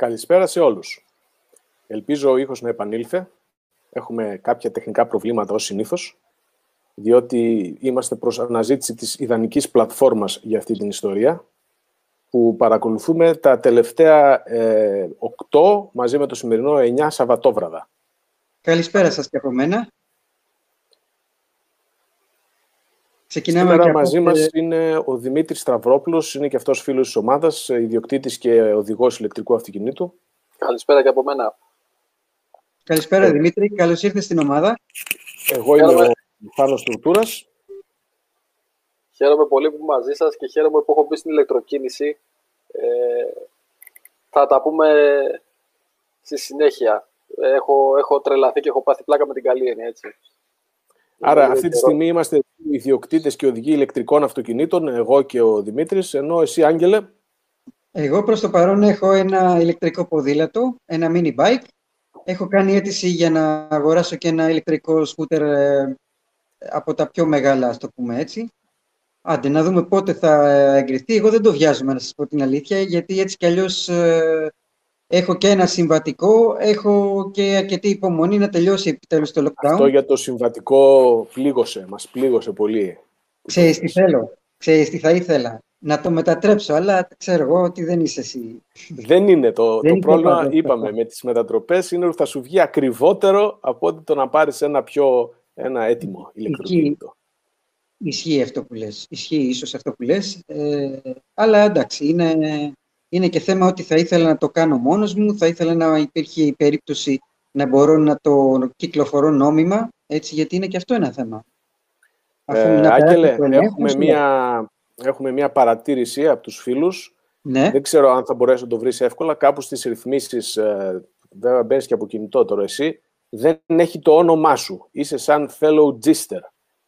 Καλησπέρα σε όλους. Ελπίζω ο ήχος να επανήλθε. Έχουμε κάποια τεχνικά προβλήματα ως συνήθως, διότι είμαστε προς αναζήτηση της ιδανικής πλατφόρμας για αυτή την ιστορία, που παρακολουθούμε τα τελευταία ε, 8 μαζί με το σημερινό 9 Σαββατόβραδα. Καλησπέρα σας και από μένα. Ξεκινάμε Σήμερα μαζί μας είναι ο Δημήτρης Σταυρόπουλος, είναι και αυτός φίλος της ομάδας, ιδιοκτήτης και οδηγός ηλεκτρικού αυτοκινήτου. Καλησπέρα και από μένα. Καλησπέρα ε... Δημήτρη, καλώς ήρθες στην ομάδα. Εγώ είμαι ο Φάνος Τουρτούρας. Χαίρομαι πολύ που είμαι μαζί σας και χαίρομαι που έχω μπει στην ηλεκτροκίνηση. Ε, θα τα πούμε στη συνέχεια. Έχω, έχω τρελαθεί και έχω πάθει πλάκα με την καλή έννοια, έτσι. Άρα, αυτή τη στιγμή είμαστε ιδιοκτήτες και οδηγοί ηλεκτρικών αυτοκινήτων, εγώ και ο Δημήτρης, ενώ εσύ, Άγγελε. Εγώ προς το παρόν έχω ένα ηλεκτρικό ποδήλατο, ένα mini bike. Έχω κάνει αίτηση για να αγοράσω και ένα ηλεκτρικό σκούτερ ε, από τα πιο μεγάλα, ας το πούμε έτσι. Άντε, να δούμε πότε θα εγκριθεί. Εγώ δεν το βιάζομαι, να σας πω την αλήθεια, γιατί έτσι κι αλλιώς ε, Έχω και ένα συμβατικό, έχω και αρκετή υπομονή να τελειώσει επιτέλους το lockdown. Αυτό για το συμβατικό πλήγωσε, μας πλήγωσε πολύ. Ξέρεις τι θέλω, ξέρεις τι θα ήθελα. Να το μετατρέψω, αλλά ξέρω εγώ ότι δεν είσαι εσύ. Δεν είναι το, το πρόβλημα, είπαμε, με τις μετατροπές είναι ότι θα σου βγει ακριβότερο από ότι το να πάρεις ένα πιο ένα έτοιμο ηλεκτροκίνητο. Ισχύει αυτό που λες. Ισχύει ίσως αυτό που λες. Ε, αλλά εντάξει, είναι, είναι και θέμα ότι θα ήθελα να το κάνω μόνος μου, θα ήθελα να υπήρχε η περίπτωση να μπορώ να το κυκλοφορώ νόμιμα, έτσι, γιατί είναι και αυτό ένα θέμα. Ε, Άγγελε, έχουμε μία, έχουμε μία παρατήρηση από τους φίλους. Ναι. Δεν ξέρω αν θα μπορέσει να το βρεις εύκολα. Κάπου στις ρυθμίσεις, ε, βέβαια μπαίνεις και από κινητό τώρα εσύ, δεν έχει το όνομά σου. Είσαι σαν fellow gister.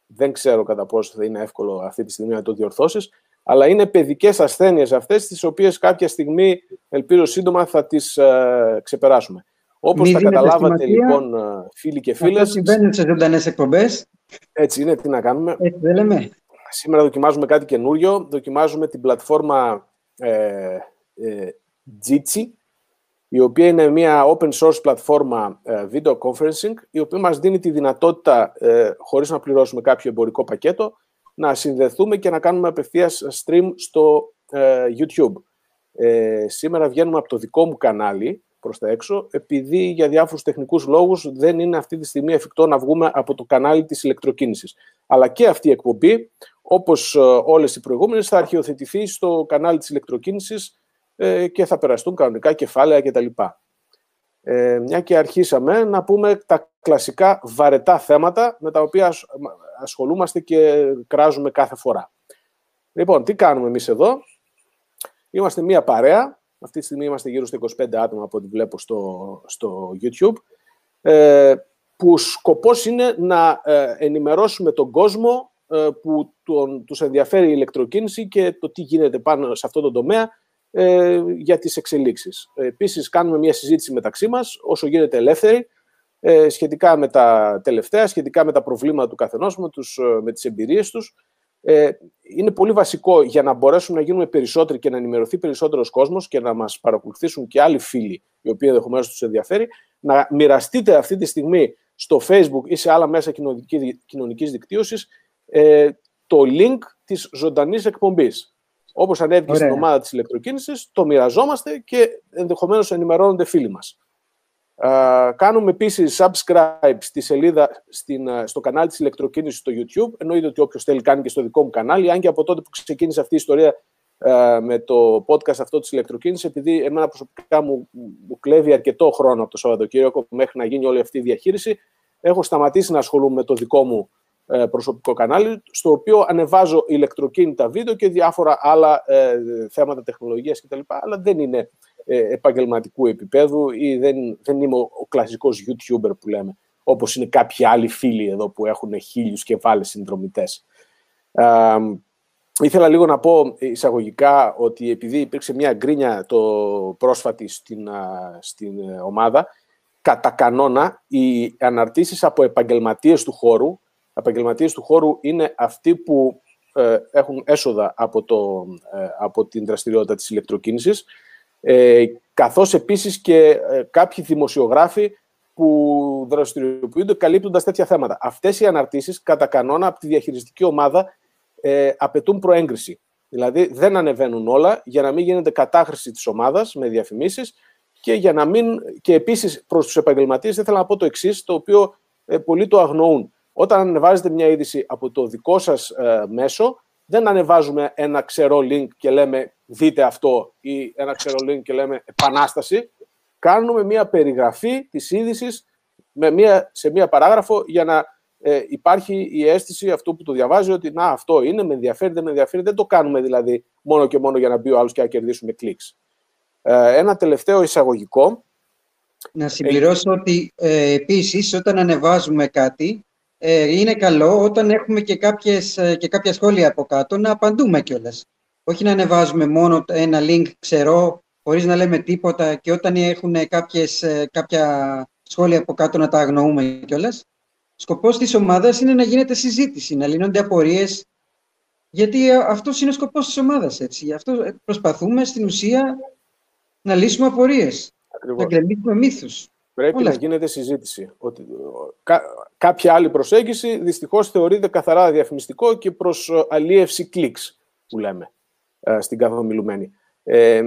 Δεν ξέρω κατά πόσο θα είναι εύκολο αυτή τη στιγμή να το διορθώσεις αλλά είναι παιδικές ασθένειες αυτές, τις οποίες κάποια στιγμή, ελπίζω σύντομα, θα τις ε, ξεπεράσουμε. Όπως τα καταλάβατε, λοιπόν, ε, φίλοι και φίλες... Αυτό συμβαίνει σε ζωντανές εκπομπές. Έτσι είναι, τι να κάνουμε. Έτσι δεν λέμε. Σήμερα δοκιμάζουμε κάτι καινούριο. Δοκιμάζουμε την πλατφόρμα ε, ε, Jitsi, η οποία είναι μια open source πλατφόρμα ε, video conferencing, η οποία μας δίνει τη δυνατότητα, ε, χωρίς να πληρώσουμε κάποιο εμπορικό πακέτο, να συνδεθούμε και να κάνουμε απευθείας stream στο ε, YouTube. Ε, σήμερα βγαίνουμε από το δικό μου κανάλι προς τα έξω, επειδή για διάφορους τεχνικούς λόγους δεν είναι αυτή τη στιγμή εφικτό να βγούμε από το κανάλι της ηλεκτροκίνησης. Αλλά και αυτή η εκπομπή, όπως ε, όλες οι προηγούμενες, θα αρχιοθετηθεί στο κανάλι της ηλεκτροκίνησης ε, και θα περαστούν κανονικά κεφάλαια κτλ. Ε, μια και αρχίσαμε να πούμε τα κλασικά βαρετά θέματα με τα οποία ασχολούμαστε και κράζουμε κάθε φορά. Λοιπόν, τι κάνουμε εμείς εδώ; Είμαστε μία παρέα. Αυτή τη στιγμή είμαστε γύρω στα 25 άτομα από ό,τι βλέπω στο, στο YouTube. Ε, που σκοπός είναι να ε, ενημερώσουμε τον κόσμο ε, που τον, τους ενδιαφέρει η ηλεκτροκίνηση και το τι γίνεται πάνω σε αυτό το τομέα ε, για τις εξελίξεις. Επίσης, κάνουμε μια συζήτηση μεταξύ μας, όσο γίνεται ελεύθερη, ε, σχετικά με τα τελευταία, σχετικά με τα προβλήματα του καθενός, με, τους, ε, με τις εμπειρίες τους. Ε, είναι πολύ βασικό για να μπορέσουμε να γίνουμε περισσότεροι και να ενημερωθεί περισσότερος κόσμος και να μας παρακολουθήσουν και άλλοι φίλοι, οι οποίοι ενδεχομένως τους ενδιαφέρει, να μοιραστείτε αυτή τη στιγμή στο Facebook ή σε άλλα μέσα κοινωνικής δικτύωσης ε, το link της ζωντανής εκπομπής. Όπως ανέβηκε στην ομάδα της ηλεκτροκίνησης, το μοιραζόμαστε και ενδεχομένως ενημερώνονται φίλοι μας. Κάνουμε επίσης subscribe στη σελίδα στην, στο κανάλι της ηλεκτροκίνησης στο YouTube. Εννοείται ότι όποιος θέλει κάνει και στο δικό μου κανάλι, αν και από τότε που ξεκίνησε αυτή η ιστορία με το podcast αυτό της ηλεκτροκίνησης, επειδή εμένα προσωπικά μου, μου κλέβει αρκετό χρόνο από το Σαββατοκύριακο μέχρι να γίνει όλη αυτή η διαχείριση, έχω σταματήσει να ασχολούμαι με το δικό μου ε, προσωπικό κανάλι, στο οποίο ανεβάζω ηλεκτροκίνητα βίντεο και διάφορα άλλα ε, θέματα τεχνολογίας κτλ. Αλλά δεν είναι ε, επαγγελματικού επίπεδου ή δεν, δεν είμαι ο, ο κλασικός YouTuber που λέμε, όπως είναι κάποιοι άλλοι φίλοι εδώ που έχουν χίλιους και βάλες συνδρομητές. Ε, ήθελα λίγο να πω εισαγωγικά ότι επειδή υπήρξε μια γκρίνια το πρόσφατη στην, στην ομάδα, κατά κανόνα οι αναρτήσεις από επαγγελματίες του χώρου, επαγγελματίες του χώρου είναι αυτοί που ε, έχουν έσοδα από, το, από την δραστηριότητα της ηλεκτροκίνησης ε, καθώς επίσης και ε, κάποιοι δημοσιογράφοι που δραστηριοποιούνται καλύπτοντας τέτοια θέματα. Αυτές οι αναρτήσεις, κατά κανόνα, από τη διαχειριστική ομάδα ε, απαιτούν προέγκριση. Δηλαδή, δεν ανεβαίνουν όλα για να μην γίνεται κατάχρηση της ομάδας με διαφημίσεις και για να μην. Και επίσης προς τους επαγγελματίες, δεν θέλω να πω το εξής, το οποίο ε, πολλοί το αγνοούν. Όταν ανεβάζετε μια είδηση από το δικό σας ε, μέσο, δεν ανεβάζουμε ένα ξερό link και λέμε δείτε αυτό ή ένα ξερό link και λέμε επανάσταση κάνουμε μία περιγραφή της είδησης μία, σε μία παράγραφο για να ε, υπάρχει η αίσθηση αυτού που το διαβάζει ότι να αυτό είναι, με ενδιαφέρει, δεν με ενδιαφέρει. Δεν το κάνουμε δηλαδή μόνο και μόνο για να μπει ο άλλος και να κερδίσουμε κλικς. Ε, ένα τελευταίο εισαγωγικό. Να συμπληρώσω ότι ε, επίσης όταν ανεβάζουμε κάτι ε, είναι καλό όταν έχουμε και, κάποιες, ε, και κάποια σχόλια από κάτω να απαντούμε κιόλας. Όχι να ανεβάζουμε μόνο ένα link ξερό χωρίς να λέμε τίποτα και όταν έχουν κάποιες, ε, κάποια σχόλια από κάτω να τα αγνοούμε κιόλας. Σκοπός της ομάδας είναι να γίνεται συζήτηση, να λύνονται απορίες, γιατί αυτός είναι ο σκοπός της ομάδας, έτσι. Γι' αυτό προσπαθούμε στην ουσία να λύσουμε απορίες, Ακριβώς. να γκρεμίσουμε μύθους. Πρέπει Όλα να γίνεται συζήτηση. Ότι, κά, κάποια άλλη προσέγγιση δυστυχώς θεωρείται καθαρά διαφημιστικό και προς ε, αλίευση κλικς, που λέμε ε, στην καθομιλουμένη. Ε,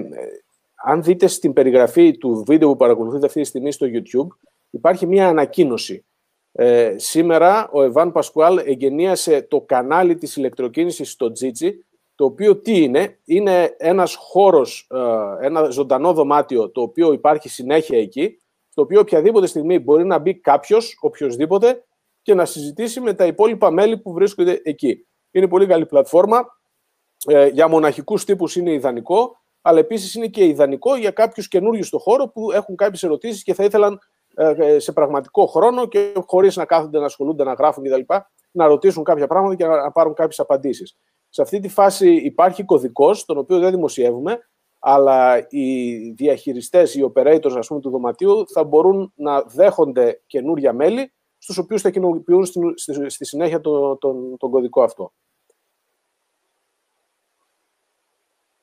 αν δείτε στην περιγραφή του βίντεο που παρακολουθείτε αυτή τη στιγμή στο YouTube, υπάρχει μια ανακοίνωση. Ε, σήμερα ο Εβάν Πασκουάλ εγγενίασε το κανάλι της ηλεκτροκίνησης στο Τζίτσι, το οποίο τι είναι, είναι ένας χώρος, ε, ένα ζωντανό δωμάτιο, το οποίο υπάρχει συνέχεια εκεί, στο οποίο οποιαδήποτε στιγμή μπορεί να μπει κάποιος, οποιοδήποτε, και να συζητήσει με τα υπόλοιπα μέλη που βρίσκονται εκεί. Είναι πολύ καλή πλατφόρμα. Ε, για μοναχικούς τύπους είναι ιδανικό αλλά επίσης είναι και ιδανικό για κάποιους καινούριους στον χώρο που έχουν κάποιες ερωτήσεις και θα ήθελαν ε, ε, σε πραγματικό χρόνο και χωρίς να κάθονται να ασχολούνται, να γράφουν κτλ. να ρωτήσουν κάποια πράγματα και να πάρουν κάποιες απαντήσεις. Σε αυτή τη φάση υπάρχει κωδικός, τον οποίο δεν δημοσιεύουμε, αλλά οι διαχειριστές, οι operators ας πούμε, του δωματίου θα μπορούν να δέχονται καινούρια μέλη, στους οποίους θα κοινοποιούν στη συνέχεια τον, τον, τον κωδικό αυτό.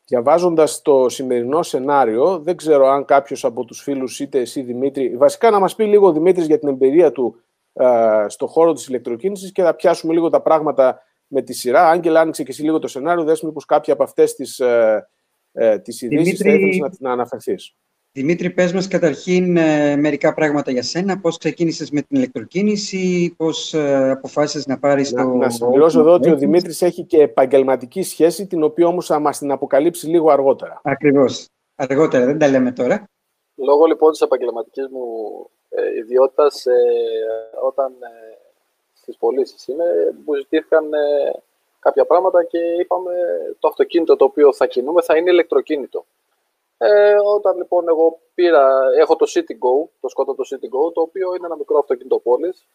Διαβάζοντας το σημερινό σενάριο, δεν ξέρω αν κάποιος από τους φίλους, είτε εσύ Δημήτρη, βασικά να μας πει λίγο Δημήτρης για την εμπειρία του ε, στον χώρο της ηλεκτροκίνησης και θα πιάσουμε λίγο τα πράγματα με τη σειρά. Άγγελα, άνοιξε και εσύ λίγο το σενάριο, δες μήπως κάποια από αυτές τις, ε, ε, τις ειδήσεις θα ήθελες να, να αναφερθείς. Δημήτρη, πες μας καταρχήν ε, μερικά πράγματα για σένα. Πώς ξεκίνησες με την ηλεκτροκίνηση, πώς ε, αποφάσισες να πάρεις να, το... Να συμπληρώσω εδώ ότι ο Δημήτρης έχει και επαγγελματική σχέση, την οποία όμως θα μας την αποκαλύψει λίγο αργότερα. Ακριβώς. Αργότερα, δεν τα λέμε τώρα. Λόγω λοιπόν της επαγγελματικής μου ε, ιδιότητας, ε, όταν ε, στις πωλήσεις είμαι, μου ζητήθηκαν ε, κάποια πράγματα και είπαμε το αυτοκίνητο το οποίο θα κινούμε θα είναι ηλεκτροκίνητο. Ε, όταν λοιπόν εγώ πήρα, έχω το City Go, το σκότω το City Go, το οποίο είναι ένα μικρό αυτοκίνητο πόλης,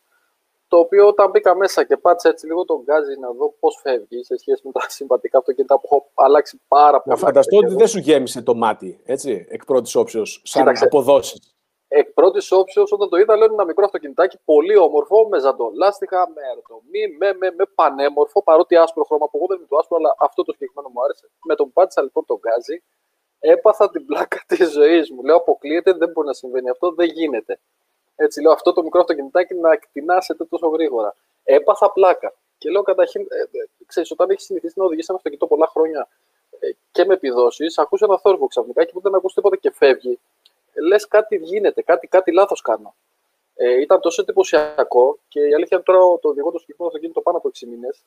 το οποίο όταν μπήκα μέσα και πάτησα έτσι λίγο τον γκάζι να δω πώς φεύγει σε σχέση με τα συμβατικά αυτοκίνητα που έχω αλλάξει πάρα πολύ. Να φανταστώ ότι δεν σου γέμισε το μάτι, έτσι, εκ πρώτης όψεως, σαν αποδόσεις. Εκ πρώτης όψεως, όταν το είδα, λέω είναι ένα μικρό αυτοκινητάκι, πολύ όμορφο, με ζαντολάστιχα, με αεροτομή, με, με, με πανέμορφο, παρότι άσπρο χρώμα που εγώ δεν είναι το άσπρο, αλλά αυτό το συγκεκριμένο μου άρεσε. Με τον πάτησα λοιπόν τον γκάζι, έπαθα την πλάκα της ζωής μου. Λέω: Αποκλείεται, δεν μπορεί να συμβαίνει αυτό, δεν γίνεται. Έτσι λέω: Αυτό το μικρό αυτοκινητάκι να εκτινάσετε τόσο γρήγορα. Έπαθα πλάκα. Και λέω: Καταρχήν, ε, ε, ξέρεις, όταν έχεις συνηθίσει να οδηγήσει ένα αυτοκίνητο πολλά χρόνια ε, και με επιδόσεις, ακούς ένα θόρυβο ξαφνικά και δεν ακούς τίποτα και φεύγει. Ε, Λες κάτι γίνεται, κάτι, κάτι λάθος κάνω. Ε, ήταν τόσο εντυπωσιακό και η αλήθεια είναι τώρα το οδηγό το συγκεκριμένο αυτοκίνητο πάνω από 6 μήνες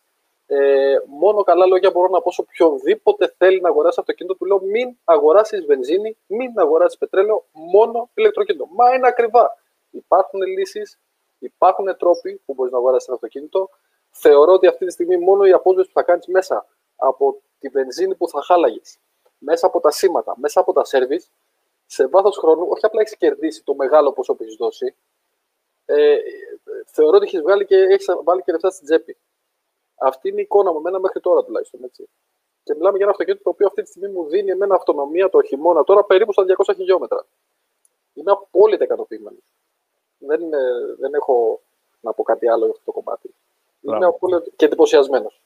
ε, μόνο καλά λόγια μπορώ να πω σε οποιοδήποτε θέλει να αγοράσει αυτοκίνητο. Του λέω μην αγοράσεις βενζίνη, μην αγοράσεις πετρέλαιο, μόνο ηλεκτροκίνητο. Μα είναι ακριβά. Υπάρχουν λύσεις, υπάρχουν τρόποι που μπορείς να αγοράσεις ένα αυτοκίνητο. Θεωρώ ότι αυτή τη στιγμή μόνο η απόσβεση που θα κάνεις μέσα από τη βενζίνη που θα χάλαγες, μέσα από τα σήματα, μέσα από τα σερβις, σε βάθος χρόνου, όχι απλά έχεις κερδίσει το μεγάλο ποσό που έχεις δώσει, ε, θεωρώ ότι έχεις βγάλει και έχεις βάλει και λεφτά στην τσέπη. Αυτή είναι η εικόνα μου, εμένα μέχρι τώρα τουλάχιστον. Έτσι. Και μιλάμε για ένα αυτοκίνητο το οποίο αυτή τη στιγμή μου δίνει εμένα αυτονομία το χειμώνα τώρα περίπου στα 200 χιλιόμετρα. Είμαι απόλυτα ικανοποιημένος. Δεν, δεν έχω να πω κάτι άλλο για αυτό το κομμάτι. Είμαι απόλυτα και εντυπωσιασμένος.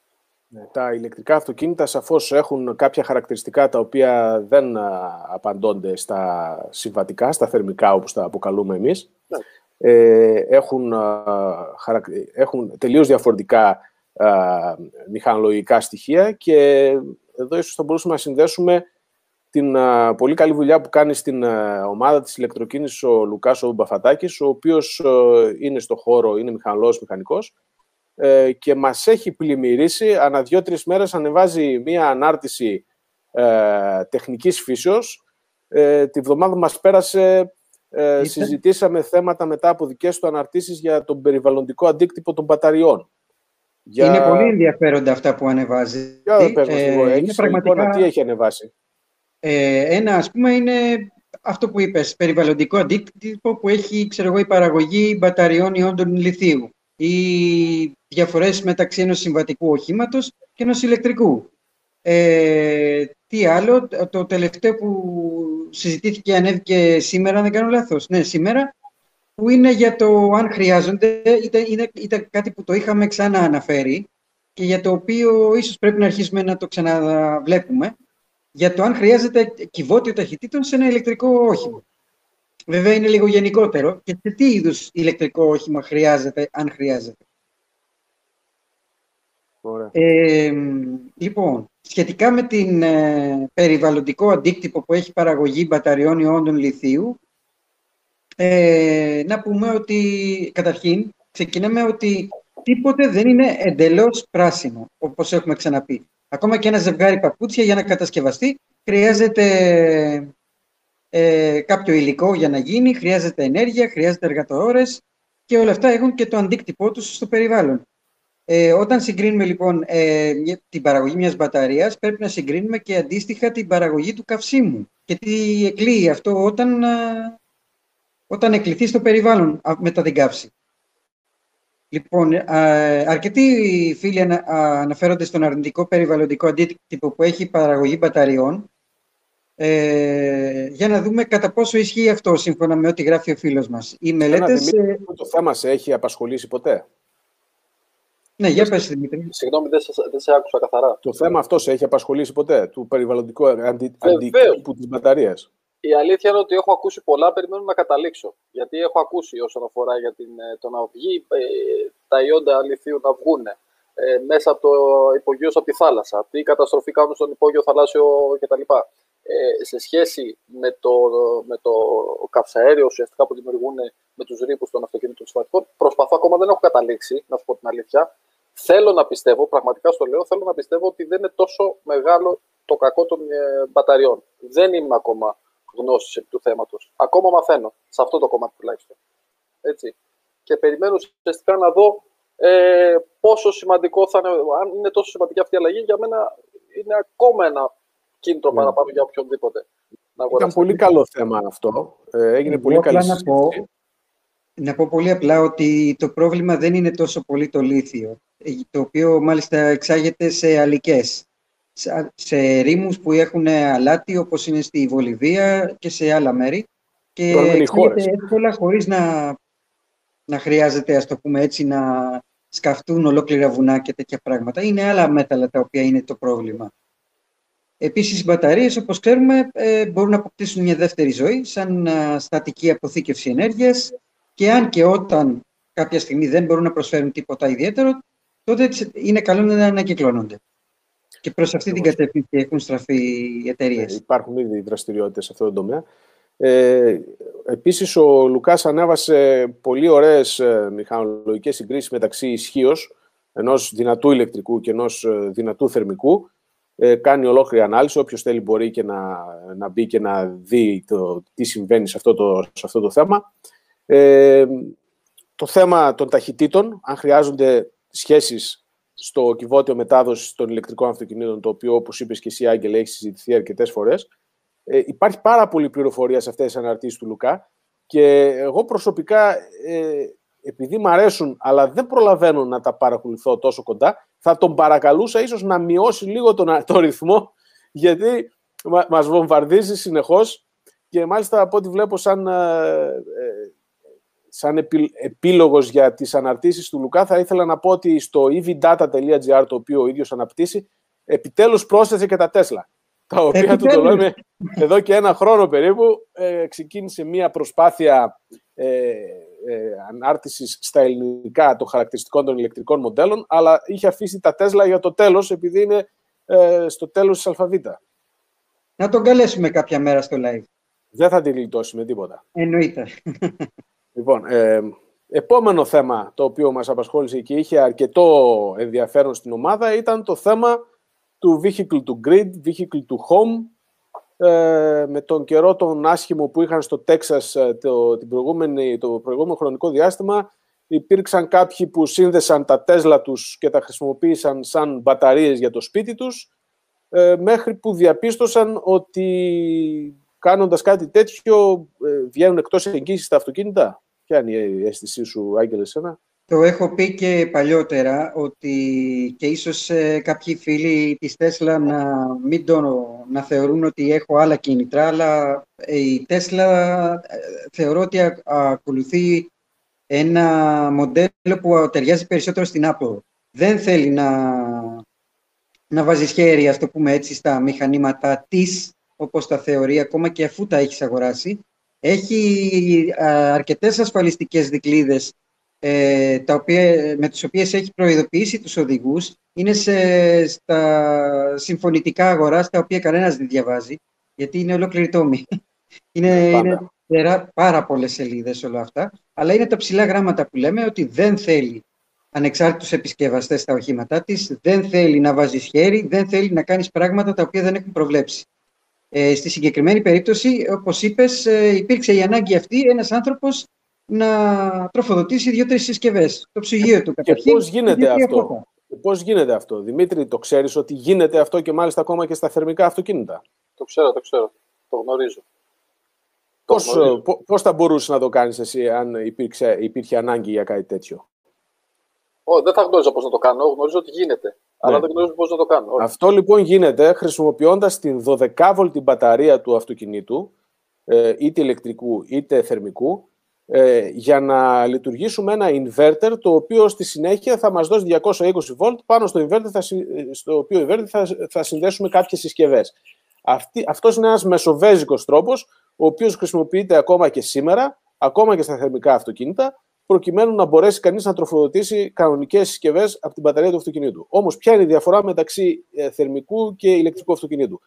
Ναι, τα ηλεκτρικά αυτοκίνητα σαφώς έχουν κάποια χαρακτηριστικά τα οποία δεν απαντώνται στα συμβατικά, στα θερμικά όπως τα αποκαλούμε εμείς. Ναι. Ε, έχουν, έχουν τελείως διαφορετικά μηχανολογικά στοιχεία και εδώ ίσως θα μπορούσαμε να συνδέσουμε την πολύ καλή δουλειά που κάνει στην ομάδα της ηλεκτροκίνησης ο Λουκάς ο Μπαφατάκης, ο οποίος είναι στο χώρο, είναι μηχανολόγος μηχανικός ε, και μας έχει πλημμυρίσει, ανά δύο-τρεις μέρες ανεβάζει μία ανάρτηση ε, τεχνικής φύσεως. Ε, τη βδομάδα μας πέρασε, ε, συζητήσαμε θέματα μετά από δικές του αναρτήσεις για τον περιβαλλοντικό αντίκτυπο των μπαταριών. Για... Είναι πολύ ενδιαφέροντα αυτά που ανεβάζει. Για ε, είναι πραγματικά... τι έχει ανεβάσει; Ε, ένα, ας πούμε, είναι αυτό που είπες, περιβαλλοντικό αντίκτυπο που έχει, ξέρω εγώ, η παραγωγή μπαταριών ιόντων λιθίου ή διαφορές μεταξύ ενός συμβατικού οχήματος και ενός ηλεκτρικού. Ε, τι άλλο, το τελευταίο που συζητήθηκε και ανέβηκε σήμερα, αν δεν κάνω λάθος. Ναι, σήμερα, που είναι για το αν χρειάζονται, ήταν, ήταν κάτι που το είχαμε ξανά αναφέρει και για το οποίο ίσως πρέπει να αρχίσουμε να το ξαναβλέπουμε, για το αν χρειάζεται κυβότιο ταχυτήτων σε ένα ηλεκτρικό όχημα. Βέβαια είναι λίγο γενικότερο και σε τι είδους ηλεκτρικό όχημα χρειάζεται, αν χρειάζεται; Ε, λοιπόν, σχετικά με την ε, περιβαλλοντικό αντίκτυπο που έχει παραγωγή μπαταριών ιόντων λιθίου, ε, να πούμε ότι, καταρχήν, ξεκινάμε ότι τίποτε δεν είναι εντελώς πράσινο, όπως έχουμε ξαναπεί. Ακόμα και ένα ζευγάρι παπούτσια για να κατασκευαστεί χρειάζεται ε, κάποιο υλικό για να γίνει, χρειάζεται ενέργεια, χρειάζεται εργατορές και όλα αυτά έχουν και το αντίκτυπό τους στο περιβάλλον. Ε, όταν συγκρίνουμε λοιπόν ε, την παραγωγή μιας μπαταρίας, πρέπει να συγκρίνουμε και αντίστοιχα την παραγωγή του καυσίμου. Και τι εκλείει αυτό όταν, όταν εκλειθεί στο περιβάλλον μετά την καύση. Λοιπόν, αρκετοί φίλοι αναφέρονται στον αρνητικό περιβαλλοντικό αντίτυπο που έχει η παραγωγή μπαταριών. Ε, για να δούμε κατά πόσο ισχύει αυτό σύμφωνα με ό,τι γράφει ο φίλος μας. Οι μελέτες... Ε, το θέμα σε έχει απασχολήσει ποτέ; Ναι, για πες, Δημήτρη. Συγγνώμη, δεν σε, δεν σε άκουσα καθαρά. Το θέμα αυτό σε έχει απασχολήσει ποτέ, του περιβαλλοντικού αντίκτυπου της μπαταρίας; Η αλήθεια είναι ότι έχω ακούσει πολλά, περιμένω να καταλήξω. Γιατί έχω ακούσει όσον αφορά για την, ε, το να βγει ε, τα ιόντα λιθίου να βγουν ε, μέσα από το υπογείο από τη θάλασσα, τι καταστροφή κάνουν στον υπόγειο θαλάσσιο κτλ. Ε, σε σχέση με το, με το καυσαέριο ουσιαστικά που δημιουργούν με τους ρήπους των αυτοκινήτων συμβατικών, προσπαθώ ακόμα δεν έχω καταλήξει, να σου πω την αλήθεια. Θέλω να πιστεύω, πραγματικά στο λέω, θέλω να πιστεύω ότι δεν είναι τόσο μεγάλο το κακό των ε, μπαταριών. Δεν είμαι ακόμα γνώσης του θέματος. Ακόμα μαθαίνω, σε αυτό το κομμάτι τουλάχιστον. Έτσι. Και περιμένω ουσιαστικά να δω ε, πόσο σημαντικό θα είναι, αν είναι τόσο σημαντική αυτή η αλλαγή, για μένα είναι ακόμα ένα κίνητρο ναι. παραπάνω για οποιονδήποτε. Ήταν πολύ καλό θέμα αυτό. Ε, έγινε πολύ καλή να πω, να πω πολύ απλά ότι το πρόβλημα δεν είναι τόσο πολύ το λίθιο, ε, το οποίο μάλιστα εξάγεται σε αλικές σε ρήμους που έχουν αλάτι όπως είναι στη Βολιβία και σε άλλα μέρη και εξάγεται εύκολα χωρίς να, να χρειάζεται ας το πούμε έτσι να σκαφτούν ολόκληρα βουνά και τέτοια πράγματα. Είναι άλλα μέταλλα τα οποία είναι το πρόβλημα. Επίσης, οι μπαταρίες, όπως ξέρουμε, ε, μπορούν να αποκτήσουν μια δεύτερη ζωή σαν στατική αποθήκευση ενέργειας και αν και όταν κάποια στιγμή δεν μπορούν να προσφέρουν τίποτα ιδιαίτερο, τότε είναι καλό να ανακυκλώνονται. Και προς αυτή την κατεύθυνση έχουν στραφεί οι εταιρείες. Ε, υπάρχουν ήδη δραστηριότητες σε αυτό το τομέα. Ε, επίσης, ο Λουκάς ανέβασε πολύ ωραίες ε, μηχανολογικές συγκρίσεις μεταξύ ισχύως ενός δυνατού ηλεκτρικού και ενός ε, δυνατού θερμικού. Ε, κάνει ολόκληρη ανάλυση. Όποιος θέλει μπορεί και να, να μπει και να δει το, τι συμβαίνει σε αυτό το, σε αυτό το θέμα. Ε, το θέμα των ταχυτήτων, αν χρειάζονται σχέσεις στο κυβότιο μετάδοσης των ηλεκτρικών αυτοκινήτων, το οποίο, όπως είπες και εσύ, Άγγελ, έχεις συζητηθεί αρκετές φορές. Ε, υπάρχει πάρα πολλή πληροφορία σε αυτές τις αναρτήσεις του Λουκά. Και εγώ προσωπικά, ε, επειδή μου αρέσουν, αλλά δεν προλαβαίνω να τα παρακολουθώ τόσο κοντά, θα τον παρακαλούσα ίσως να μειώσει λίγο τον, τον ρυθμό, γιατί μα, μας βομβαρδίζει συνεχώς και μάλιστα από ό,τι βλέπω σαν, ε, ε σαν επί, επίλογος για τις αναρτήσεις του Λουκά θα ήθελα να πω ότι στο evdata.gr το οποίο ο ίδιος αναπτύσσει επιτέλους πρόσθεσε και τα Τέσλα τα οποία του το λέμε εδώ και ένα χρόνο περίπου ε, ξεκίνησε μία προσπάθεια ε, ε, ανάρτησης στα ελληνικά των χαρακτηριστικών των ηλεκτρικών μοντέλων αλλά είχε αφήσει τα Τέσλα για το τέλος επειδή είναι ε, στο τέλος της αλφαβήτα. Να τον καλέσουμε κάποια μέρα στο live. Δεν θα τη γλιτώσει με τίποτα. Εννοείται. Λοιπόν, ε, επόμενο θέμα το οποίο μας απασχόλησε και είχε αρκετό ενδιαφέρον στην ομάδα ήταν το θέμα του vehicle to grid, vehicle to home, ε, με τον καιρό τον άσχημο που είχαν στο Τέξας ε, το, την προηγούμενη, το προηγούμενο χρονικό διάστημα, υπήρξαν κάποιοι που σύνδεσαν τα Τέσλα τους και τα χρησιμοποίησαν σαν μπαταρίες για το σπίτι τους, ε, μέχρι που διαπίστωσαν ότι κάνοντας κάτι τέτοιο ε, βγαίνουν εκτός εγγύησης τα αυτοκίνητα. Ποια είναι η αίσθησή σου, Άγγελε, σένα; Το έχω πει και παλιότερα ότι και ίσως ε, κάποιοι φίλοι της Τέσλα να μην το, να θεωρούν ότι έχω άλλα κίνητρα, αλλά η Τέσλα θεωρώ ότι ακολουθεί ένα μοντέλο που ταιριάζει περισσότερο στην Apple. Δεν θέλει να, να βάζει χέρι, ας το πούμε έτσι, στα μηχανήματα της, όπως τα θεωρεί, ακόμα και αφού τα έχεις αγοράσει. Έχει αρκετές ασφαλιστικές δικλείδες ε, τα οποία, με τις οποίες έχει προειδοποιήσει τους οδηγούς. Είναι σε, στα συμφωνητικά αγορά, τα οποία κανένας δεν διαβάζει, γιατί είναι ολόκληρη τόμη. Είναι, είναι πάρα πολλές σελίδες όλα αυτά, αλλά είναι τα ψηλά γράμματα που λέμε ότι δεν θέλει ανεξάρτητους επισκευαστές στα οχήματά της, δεν θέλει να βάζει χέρι, δεν θέλει να κάνεις πράγματα τα οποία δεν έχουν προβλέψει. Ε, στη συγκεκριμένη περίπτωση, όπως είπες, ε, υπήρξε η ανάγκη αυτή ένας άνθρωπος να τροφοδοτήσει δύο-τρεις συσκευές. Το ψυγείο του καταρχήν. Και πώς γίνεται αυτό; Και πώς γίνεται αυτό; Δημήτρη, το ξέρεις ότι γίνεται αυτό και μάλιστα ακόμα και στα θερμικά αυτοκίνητα; Το ξέρω, το ξέρω. Το γνωρίζω. Πώς, ε, πώς θα μπορούσες να το κάνεις εσύ αν υπήρξε, υπήρχε ανάγκη για κάτι τέτοιο; Ω, δεν θα γνώριζα πώς να το κάνω, γνωρίζω ότι γίνεται. Ναι. Αλλά δεν γνωρίζω πώς να το κάνω. Αυτό λοιπόν γίνεται χρησιμοποιώντας την 12V μπαταρία του αυτοκινήτου, ε, είτε ηλεκτρικού είτε θερμικού, ε, για να λειτουργήσουμε ένα inverter το οποίο στη συνέχεια θα μας δώσει 220 volt πάνω στο inverter θα, στο οποίο inverter θα, θα συνδέσουμε κάποιες συσκευές. Αυτή, αυτός είναι ένας μεσοβέζικος τρόπος ο οποίος χρησιμοποιείται ακόμα και σήμερα, ακόμα και στα θερμικά αυτοκίνητα, προκειμένου να μπορέσει κανείς να τροφοδοτήσει κανονικές συσκευές από την μπαταρία του αυτοκινήτου. Όμως, ποια είναι η διαφορά μεταξύ ε, θερμικού και ηλεκτρικού αυτοκινήτου;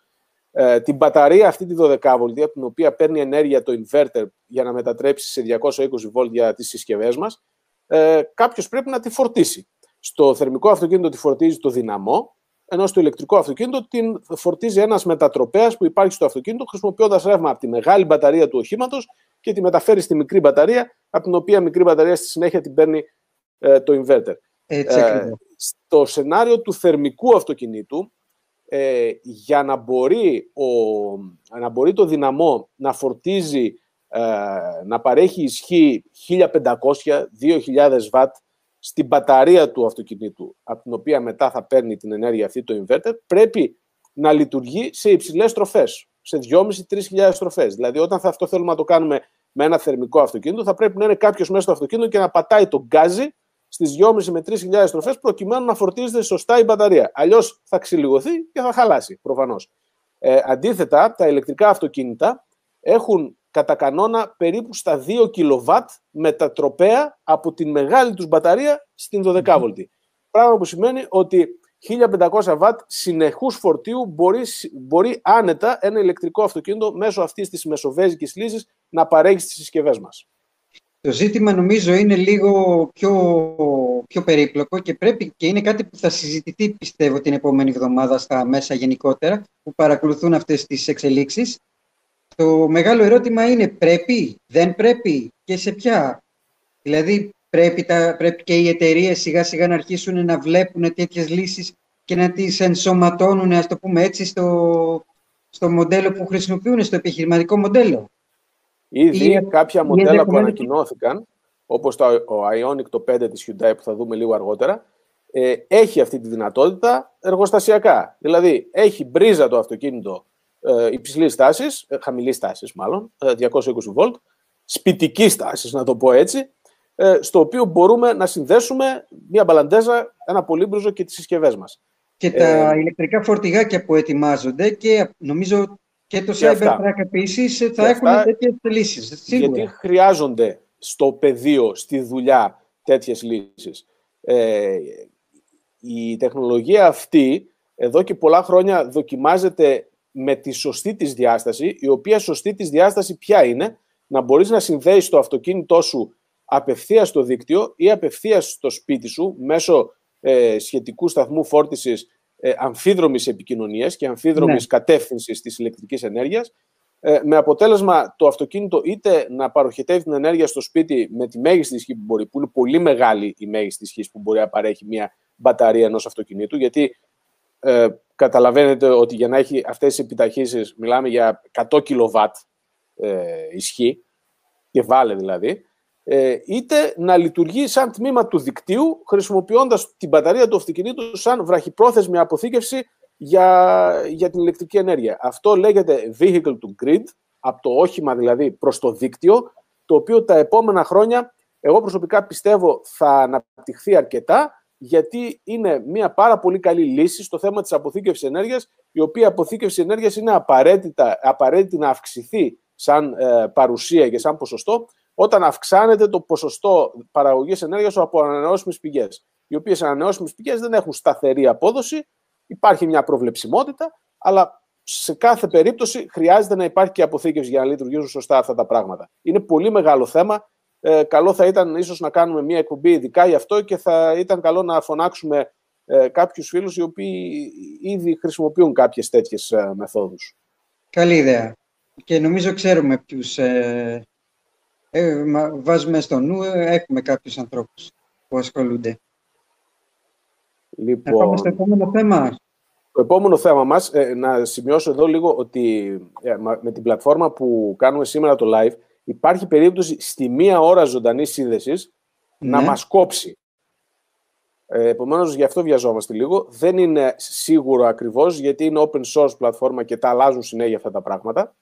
Ε, την μπαταρία αυτή τη 12V, από την οποία παίρνει ενέργεια το inverter για να μετατρέψει σε 220V για τις συσκευές μας, ε, κάποιος πρέπει να τη φορτίσει. Στο θερμικό αυτοκίνητο τη φορτίζει το δυναμό, ενώ στο ηλεκτρικό αυτοκίνητο την φορτίζει ένας μετατροπέας που υπάρχει στο αυτοκίνητο, χρησιμοποιώντας ρεύμα από τη μεγάλη μπαταρία του οχήματος και τη μεταφέρει στη μικρή μπαταρία, από την οποία μικρή μπαταρία στη συνέχεια την παίρνει ε, το inverter. Έτσι, ε, στο σενάριο του θερμικού αυτοκινήτου, ε, για να μπορεί, ο, να μπορεί το δυναμό να φορτίζει, ε, να παρέχει ισχύ 1500-2000 βατ στην μπαταρία του αυτοκινήτου, από την οποία μετά θα παίρνει την ενέργεια αυτή το inverter, πρέπει να λειτουργεί σε υψηλές στροφές, σε 2.500-3.000 στροφές. Δηλαδή, όταν θα αυτό θέλουμε να το κάνουμε με ένα θερμικό αυτοκίνητο, θα πρέπει να είναι κάποιος μέσα στο αυτοκίνητο και να πατάει το γκάζι στις 2.500 με 3.000 στροφέ, προκειμένου να φορτίζεται σωστά η μπαταρία. Αλλιώς θα ξυλιγωθεί και θα χαλάσει, προφανώς. Ε, αντίθετα, τα ηλεκτρικά αυτοκίνητα έχουν κατά κανόνα περίπου στα 2 κιλοβάτ μετατροπέα από την μεγάλη τους μπαταρία στην 12V. Πράγμα που σημαίνει ότι 1500 βατ συνεχούς φορτίου μπορεί, μπορεί άνετα ένα ηλεκτρικό αυτοκίνητο μέσω αυτής της μεσοβέζικης λύσης να παρέχει στις συσκευές μας. Το ζήτημα νομίζω είναι λίγο πιο, πιο περίπλοκο και πρέπει και είναι κάτι που θα συζητηθεί πιστεύω την επόμενη εβδομάδα στα μέσα γενικότερα που παρακολουθούν αυτές τις εξελίξεις το μεγάλο ερώτημα είναι πρέπει, δεν πρέπει και σε ποια; Δηλαδή πρέπει, τα, πρέπει και οι εταιρείες σιγά σιγά να αρχίσουν να βλέπουν τέτοιες λύσεις και να τις ενσωματώνουν, ας το πούμε έτσι, στο, στο μοντέλο που χρησιμοποιούν, στο επιχειρηματικό μοντέλο. Ήδη ή, κάποια μοντέλα που ανακοινώθηκαν, όπως το, ο Ionic το 5 της Hyundai που θα δούμε λίγο αργότερα, ε, έχει αυτή τη δυνατότητα εργοστασιακά. Δηλαδή, έχει μπρίζα το αυτοκίνητο ε, υψηλής τάσης, ε, χαμηλής τάσης μάλλον, 220 ε, volt, σπιτική τάση, να το πω έτσι, ε, στο οποίο μπορούμε να συνδέσουμε μια μπαλαντέζα, ένα πολύμπρουζο και τις συσκευές μας. Και τα ε, ηλεκτρικά φορτηγάκια που ετοιμάζονται και νομίζω και το Cybertruck επίσης θα έχουν τέτοιες λύσεις. Γιατί χρειάζονται στο πεδίο, στη δουλειά τέτοιες λύσεις. Ε, η τεχνολογία αυτή εδώ και πολλά χρόνια δοκιμάζεται με τη σωστή της διάσταση, η οποία σωστή της διάσταση ποια είναι, να μπορείς να συνδέεις το αυτοκίνητό σου απευθείας στο δίκτυο ή απευθείας στο σπίτι σου μέσω ε, σχετικού σταθμού φόρτισης ε, αμφίδρομης επικοινωνίας και αμφίδρομης ναι. κατεύθυνσης της ηλεκτρικής ενέργειας, ε, με αποτέλεσμα το αυτοκίνητο είτε να παροχετεύει την ενέργεια στο σπίτι με τη μέγιστη ισχύ που μπορεί, που είναι πολύ μεγάλη η μέγιστη ισχύ που μπορεί να παρέχει μια μπαταρία ενός αυτοκινήτου, γιατί ε, καταλαβαίνετε ότι για να έχει αυτές τις επιταχύσεις μιλάμε για 100 κιλοβάτ ε, ισχύ και βάλε δηλαδή, ε, είτε να λειτουργεί σαν τμήμα του δικτύου χρησιμοποιώντας την μπαταρία του αυτοκινήτου σαν βραχυπρόθεσμη αποθήκευση για, για την ηλεκτρική ενέργεια. Αυτό λέγεται vehicle to grid, από το όχημα δηλαδή προς το δίκτυο, το οποίο τα επόμενα χρόνια εγώ προσωπικά πιστεύω θα αναπτυχθεί αρκετά γιατί είναι μια πάρα πολύ καλή λύση στο θέμα της αποθήκευσης ενέργειας, η οποία αποθήκευση ενέργειας είναι απαραίτητα, απαραίτητη να αυξηθεί σαν ε, παρουσία και σαν ποσοστό, όταν αυξάνεται το ποσοστό παραγωγής ενέργειας από ανανεώσιμες πηγές, οι οποίες ανανεώσιμες πηγές δεν έχουν σταθερή απόδοση, υπάρχει μια προβλεψιμότητα, αλλά σε κάθε περίπτωση χρειάζεται να υπάρχει και αποθήκευση για να λειτουργήσουν σωστά αυτά τα πράγματα. Είναι πολύ μεγάλο θέμα ε, καλό θα ήταν ίσως να κάνουμε μια εκπομπή ειδικά γι' αυτό και θα ήταν καλό να φωνάξουμε ε, κάποιους φίλους οι οποίοι ήδη χρησιμοποιούν κάποιες τέτοιες ε, μεθόδους. Καλή ιδέα. Και νομίζω ξέρουμε ποιους ε, ε βάζουμε στο νου, έχουμε κάποιους ανθρώπους που ασχολούνται. Λοιπόν, να πάμε στο επόμενο θέμα. Το επόμενο θέμα μας, να σημειώσω εδώ λίγο ότι με την πλατφόρμα που κάνουμε σήμερα το live, υπάρχει περίπτωση στη μία ώρα ζωντανής σύνδεσης να ναι. μας κόψει. Ε, Επομένως, γι' αυτό βιαζόμαστε λίγο. Δεν είναι σίγουρο ακριβώς, γιατί είναι open source πλατφόρμα και τα αλλάζουν συνέχεια αυτά τα πράγματα.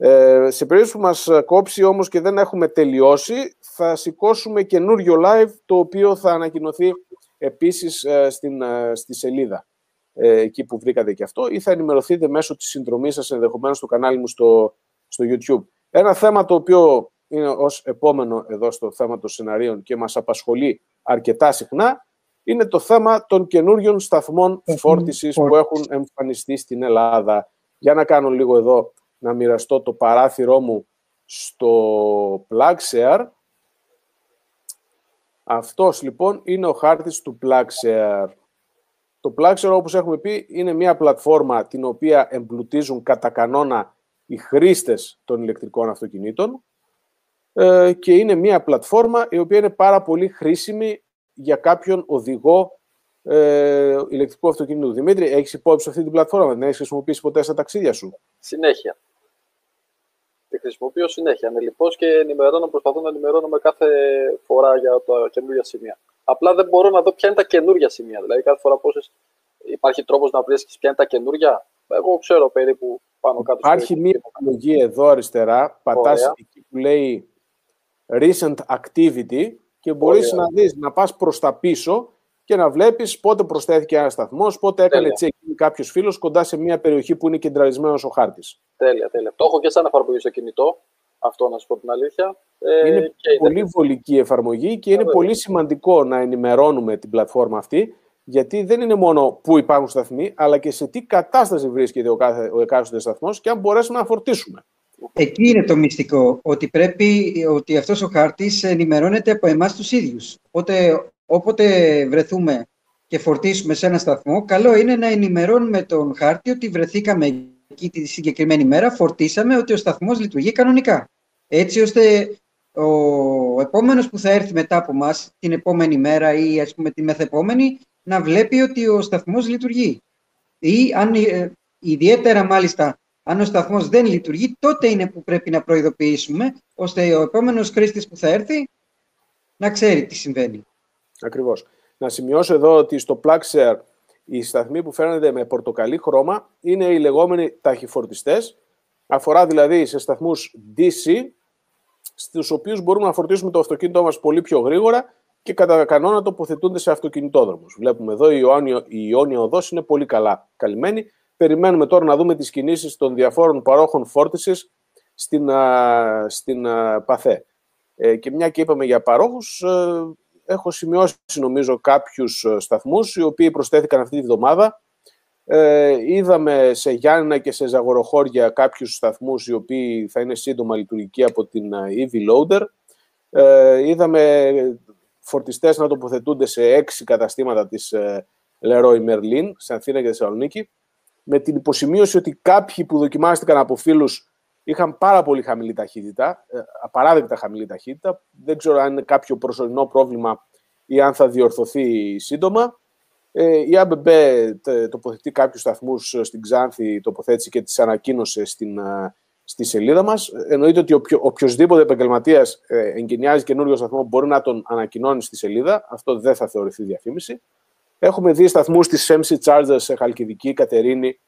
Ε, σε περίπτωση που μας κόψει όμως και δεν έχουμε τελειώσει, θα σηκώσουμε καινούριο live, το οποίο θα ανακοινωθεί επίσης ε, στην, ε, στη σελίδα, ε, εκεί που βρήκατε και αυτό, ή θα ενημερωθείτε μέσω της συνδρομής σας ενδεχομένως στο κανάλι μου στο, στο YouTube. Ένα θέμα το οποίο είναι ως επόμενο εδώ στο θέμα των σεναρίων και μας απασχολεί αρκετά συχνά, είναι το θέμα των καινούριων σταθμών φόρτισης που έχουν εμφανιστεί στην Ελλάδα. Για να κάνω λίγο εδώ, να μοιραστώ το παράθυρό μου στο PlugShare. Αυτός λοιπόν είναι ο χάρτης του PlugShare. Το PlugShare, όπως έχουμε πει, είναι μια πλατφόρμα την οποία εμπλουτίζουν κατά κανόνα οι χρήστες των ηλεκτρικών αυτοκινήτων ε, και είναι μια πλατφόρμα η οποία είναι πάρα πολύ χρήσιμη για κάποιον οδηγό ε, ηλεκτρικού αυτοκινήτου. Δημήτρη, έχεις υπόψη αυτή την πλατφόρμα, την έχεις χρησιμοποιήσει ποτέ στα ταξίδια σου; Συνέχεια. Τη χρησιμοποιώ συνέχεια με λοιπόν και ενημερώνω, προσπαθώ να ενημερώνω με κάθε φορά για τα καινούργια σημεία. Απλά δεν μπορώ να δω ποια είναι τα καινούργια σημεία. Δηλαδή, κάθε φορά πόσες... υπάρχει τρόπος να βρίσκεις ποια είναι τα καινούργια. Εγώ ξέρω περίπου πάνω κάτω. Υπάρχει μία επιλογή εδώ αριστερά, πατάς εκεί που λέει Recent Activity και μπορείς να δεις, να πας προς τα πίσω και να βλέπεις πότε προσθέθηκε ένα σταθμός, πότε έκανε check-in κάποιος φίλος κοντά σε μια περιοχή που είναι κεντραλισμένος ο χάρτης. Τέλεια, τέλεια. Το έχω και σαν εφαρμογή στο κινητό. Αυτό να σου πω την αλήθεια. Ε, είναι πολύ βολική εφαρμογή και είναι πολύ σημαντικό να ενημερώνουμε την πλατφόρμα αυτή γιατί δεν είναι μόνο πού υπάρχουν σταθμοί, αλλά και σε τι κατάσταση βρίσκεται ο, κάθε, ο εκάστοτε σταθμός και αν μπορέσουμε να φορτίσουμε. Εκεί είναι το μυστικό, ότι πρέπει ότι αυτός ο χάρτης ενημερώνεται από εμάς τους ίδιους. Οπότε, όποτε βρεθούμε και φορτίσουμε σε ένα σταθμό, καλό είναι να ενημερώνουμε τον χάρτη ότι βρεθήκαμε εκεί τη συγκεκριμένη μέρα, φορτίσαμε ότι ο σταθμός λειτουργεί κανονικά. Έτσι ώστε ο επόμενος που θα έρθει μετά από μας την επόμενη μέρα ή ας πούμε τη μεθεπόμενη να βλέπει ότι ο σταθμός λειτουργεί. Ή αν, ε, ιδιαίτερα μάλιστα αν ο σταθμός δεν λειτουργεί, τότε είναι που πρέπει να προειδοποιήσουμε, ώστε ο επόμενος χρήστης που θα έρθει να ξέρει τι συμβαίνει. Ακριβώς. Να σημειώσω εδώ ότι στο PlugShare οι σταθμοί που φαίνονται με πορτοκαλί χρώμα είναι οι λεγόμενοι ταχυφορτιστές. Αφορά δηλαδή σε σταθμούς DC στους οποίους μπορούμε να φορτίσουμε το αυτοκίνητό μας πολύ πιο γρήγορα και κατά κανόνα τοποθετούνται σε αυτοκινητόδρομους. Βλέπουμε εδώ η Ιόνια, η Ιόνια οδός είναι πολύ καλά καλυμμένη. Περιμένουμε τώρα να δούμε τις κινήσεις των διαφόρων παρόχων φόρτισης στην, στην ΠΑΘΕ. Ε, και μια και είπαμε για παρόχους, ε, έχω σημειώσει νομίζω κάποιους ε, σταθμούς οι οποίοι προσθέθηκαν αυτή τη βδομάδα. Ε, είδαμε σε Γιάννα και σε Ζαγοροχώρια κάποιους σταθμούς οι οποίοι θα είναι σύντομα λειτουργικοί από την EV Loader. Ε, είδαμε φορτιστές να τοποθετούνται σε έξι καταστήματα της Leroy Merlin, σε Αθήνα και Θεσσαλονίκη, με την υποσημείωση ότι κάποιοι που δοκιμάστηκαν από φίλους είχαν πάρα πολύ χαμηλή ταχύτητα, ε, απαράδεκτα χαμηλή ταχύτητα. Δεν ξέρω αν είναι κάποιο προσωρινό πρόβλημα ή αν θα διορθωθεί σύντομα. Ε, η ΑΜΠ τοποθετεί κάποιους σταθμούς στην Ξάνθη, τοποθέτησε και τις ανακοίνωσε στην, ε, στη σελίδα μας. Εννοείται ότι οποιο, οποιοδήποτε επαγγελματίας εγκαινιάζει καινούριο σταθμό μπορεί να τον ανακοινώνει στη σελίδα. Αυτό δεν θα θεωρηθεί διαφήμιση. Έχουμε δει σταθμούς της MC Chargers σε Χαλκιδική, Κατερίνη,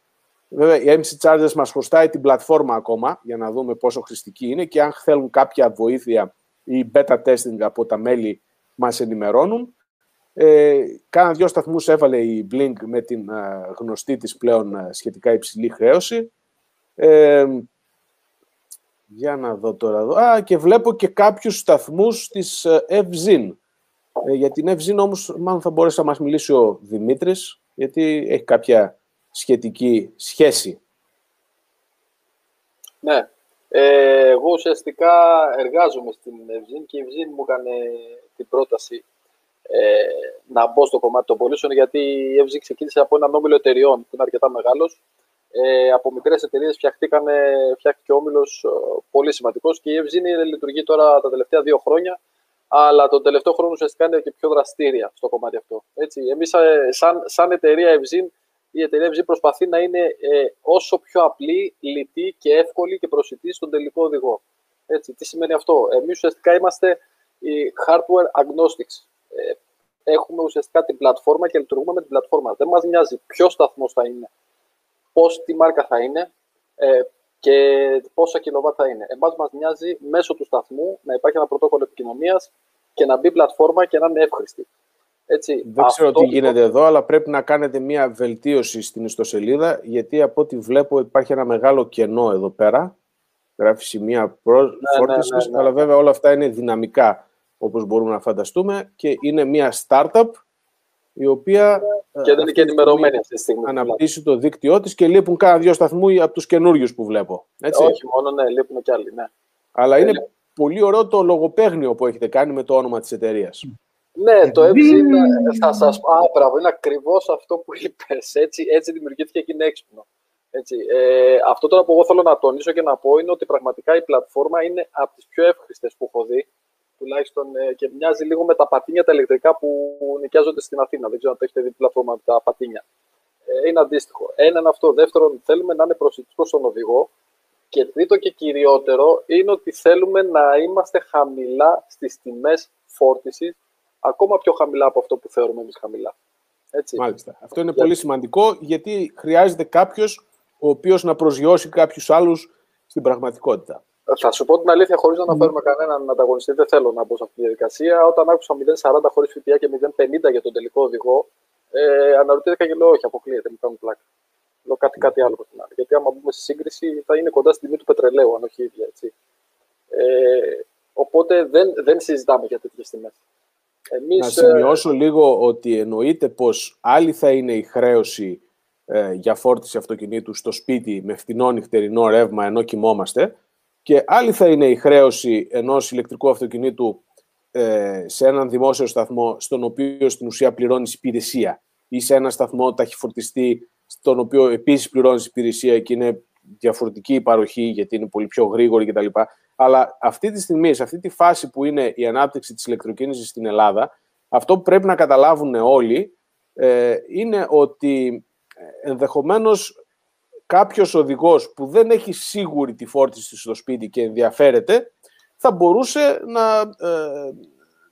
Βέβαια, η MC Chargers μας χρωστάει την πλατφόρμα ακόμα για να δούμε πόσο χρηστική είναι και αν θέλουν κάποια βοήθεια ή beta testing από τα μέλη μας ενημερώνουν. Ε, κάνα δυο σταθμούς έβαλε η Blink με την ε, γνωστή της πλέον ε, σχετικά υψηλή χρέωση. Ε, για να δω τώρα εδώ. Α, και βλέπω και κάποιους σταθμούς της Evzin. Ε, για την Evzin όμως μάλλον θα μπορέσει να μας μιλήσει ο Δημήτρης, γιατί έχει κάποια σχετική σχέση. Ναι. Ε, εγώ ουσιαστικά εργάζομαι στην Ευζήν και η Ευζήν μου έκανε την πρόταση ε, να μπω στο κομμάτι των πωλήσεων γιατί η Ευζήν ξεκίνησε από έναν όμιλο εταιριών που είναι αρκετά μεγάλος. Ε, από μικρές εταιρείες φτιάχτηκε ο όμιλος ε, πολύ σημαντικός και η Ευζήν λειτουργεί τώρα τα τελευταία δύο χρόνια. Αλλά τον τελευταίο χρόνο ουσιαστικά είναι και πιο δραστήρια στο κομμάτι αυτό. Εμείς, ε, σαν, σαν εταιρεία Ευζήν, η εταιρεία FZ προσπαθεί να είναι ε, όσο πιο απλή, λιτή και εύκολη και προσιτή στον τελικό οδηγό. Έτσι, τι σημαίνει αυτό; Εμείς ουσιαστικά είμαστε οι hardware agnostics. Ε, έχουμε ουσιαστικά την πλατφόρμα και λειτουργούμε με την πλατφόρμα. Δεν μας νοιάζει ποιος σταθμός θα είναι, πώς, τι μάρκα θα είναι ε, και πόσα κιλοβάτ θα είναι. Εμάς μας νοιάζει μέσω του σταθμού να υπάρχει ένα πρωτόκολλο επικοινωνίας και να μπει πλατφόρμα και να είναι εύχρηστη. Έτσι, Δεν ξέρω τι γίνεται εδώ, αλλά πρέπει να κάνετε μια βελτίωση στην ιστοσελίδα, γιατί από ό,τι βλέπω υπάρχει ένα μεγάλο κενό εδώ πέρα. Γράφει σημεία προ... ναι, φόρτισης, ναι, ναι, ναι, αλλά βέβαια όλα αυτά είναι δυναμικά, όπως μπορούμε να φανταστούμε, και είναι μια startup η οποία και δεν είναι και ενημερωμένη αυτή τη στιγμή. Αναπτύσσει το δίκτυό της και λείπουν κάνα δύο σταθμού από τους καινούριους που βλέπω. Έτσι. Όχι μόνο, ναι, λείπουν κι άλλοι. Ναι. Αλλά είναι ε, πολύ ωραίο το λογοπαίγνιο που έχετε κάνει με το όνομα της εταιρείας. Ναι, το είναι, θα σας πω, α, μπράβο, είναι ακριβώς αυτό που είπες, έτσι, έτσι δημιουργήθηκε και είναι έξυπνο. Έτσι. Ε, αυτό τώρα που εγώ θέλω να τονίσω και να πω είναι ότι πραγματικά η πλατφόρμα είναι από τις πιο εύχριστες που έχω δει, τουλάχιστον ε, και μοιάζει λίγο με τα πατίνια τα ηλεκτρικά που νοικιάζονται στην Αθήνα. Δεν ξέρω αν το έχετε δει την πλατφόρμα με τα πατίνια. Ε, είναι αντίστοιχο. Ένα είναι αυτό. Δεύτερον, θέλουμε να είναι προσιτικό στον οδηγό. Και τρίτο και κυριότερο είναι ότι θέλουμε να είμαστε χαμηλά στις τιμές φόρτισης ακόμα πιο χαμηλά από αυτό που θεωρούμε εμείς χαμηλά. Έτσι. Μάλιστα. Αυτό είναι πολύ σημαντικό γιατί χρειάζεται κάποιος ο οποίος να προσγειώσει κάποιους άλλους στην πραγματικότητα. Θα σου πω την αλήθεια, χωρίς να αναφέρουμε mm. κανέναν ανταγωνιστή, δεν θέλω να μπω σε αυτή τη διαδικασία. Όταν άκουσα 0,40 χωρίς ΦΠΑ και 0,50 για τον τελικό οδηγό, ε, αναρωτήθηκα και λέω: Όχι, αποκλείεται, μην κάνουμε πλάκα. Λέω κάτι, κάτι άλλο την άλλη. Γιατί άμα μπούμε στη σύγκριση, θα είναι κοντά στην τιμή του πετρελαίου, αν όχι ίδια. Έτσι. Ε, οπότε δεν, δεν συζητάμε για τέτοιες τιμές. Εμείς... Να σημειώσω λίγο ότι εννοείται πως άλλη θα είναι η χρέωση ε, για φόρτιση αυτοκινήτου στο σπίτι με φτηνό νυχτερινό ρεύμα ενώ κοιμόμαστε και άλλη θα είναι η χρέωση ενός ηλεκτρικού αυτοκινήτου ε, σε έναν δημόσιο σταθμό στον οποίο στην ουσία πληρώνεις υπηρεσία ή σε ένα σταθμό ταχυφορτιστή στον οποίο επίσης πληρώνεις υπηρεσία και είναι διαφορετική η παροχή γιατί είναι πολύ πιο γρήγορη κτλ. Αλλά αυτή τη στιγμή, σε αυτή τη φάση που είναι η ανάπτυξη της ηλεκτροκίνησης στην Ελλάδα, αυτό που πρέπει να καταλάβουν όλοι ε, είναι ότι ε, ενδεχομένως κάποιος οδηγός που δεν έχει σίγουρη τη φόρτιση στο σπίτι και ενδιαφέρεται, θα μπορούσε να, ε,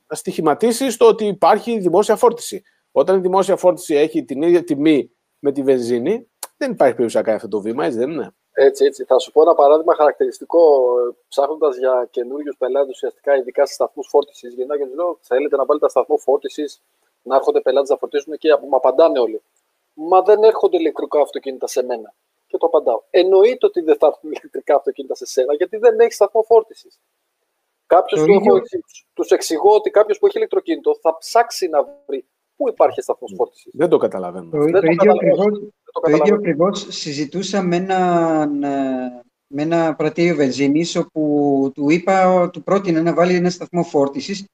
να στοιχηματίσει στο ότι υπάρχει δημόσια φόρτιση. Όταν η δημόσια φόρτιση έχει την ίδια τιμή με τη βενζίνη, δεν υπάρχει περίπτωση να κάνει αυτό το βήμα, έτσι δεν είναι. Έτσι, έτσι. Θα σου πω ένα παράδειγμα χαρακτηριστικό. Ψάχνοντας για καινούριους πελάτες, ουσιαστικά ειδικά σε σταθμούς φόρτισης, γεννά και τους λέω: Θέλετε να βάλετε σταθμό φόρτισης, να έρχονται πελάτες να φορτίσουν και μου απαντάνε όλοι. Μα δεν έρχονται ηλεκτρικά αυτοκίνητα σε μένα. Και το απαντάω. Εννοείται ότι δεν θα έρθουν ηλεκτρικά αυτοκίνητα σε σένα, γιατί δεν έχει σταθμό φόρτισης. Κάποιος του, ίδιο... τους εξηγώ ότι κάποιος που έχει ηλεκτροκίνητο θα ψάξει να βρει πού υπάρχει σταθμός φόρτισης. Δεν το καταλαβαίνω. Το, το, ίδιο το, ίδιο ακριβώς συζητούσα με ένα, με ένα πρατήριο βενζίνης, όπου του είπα, του πρότεινα να βάλει ένα σταθμό φόρτισης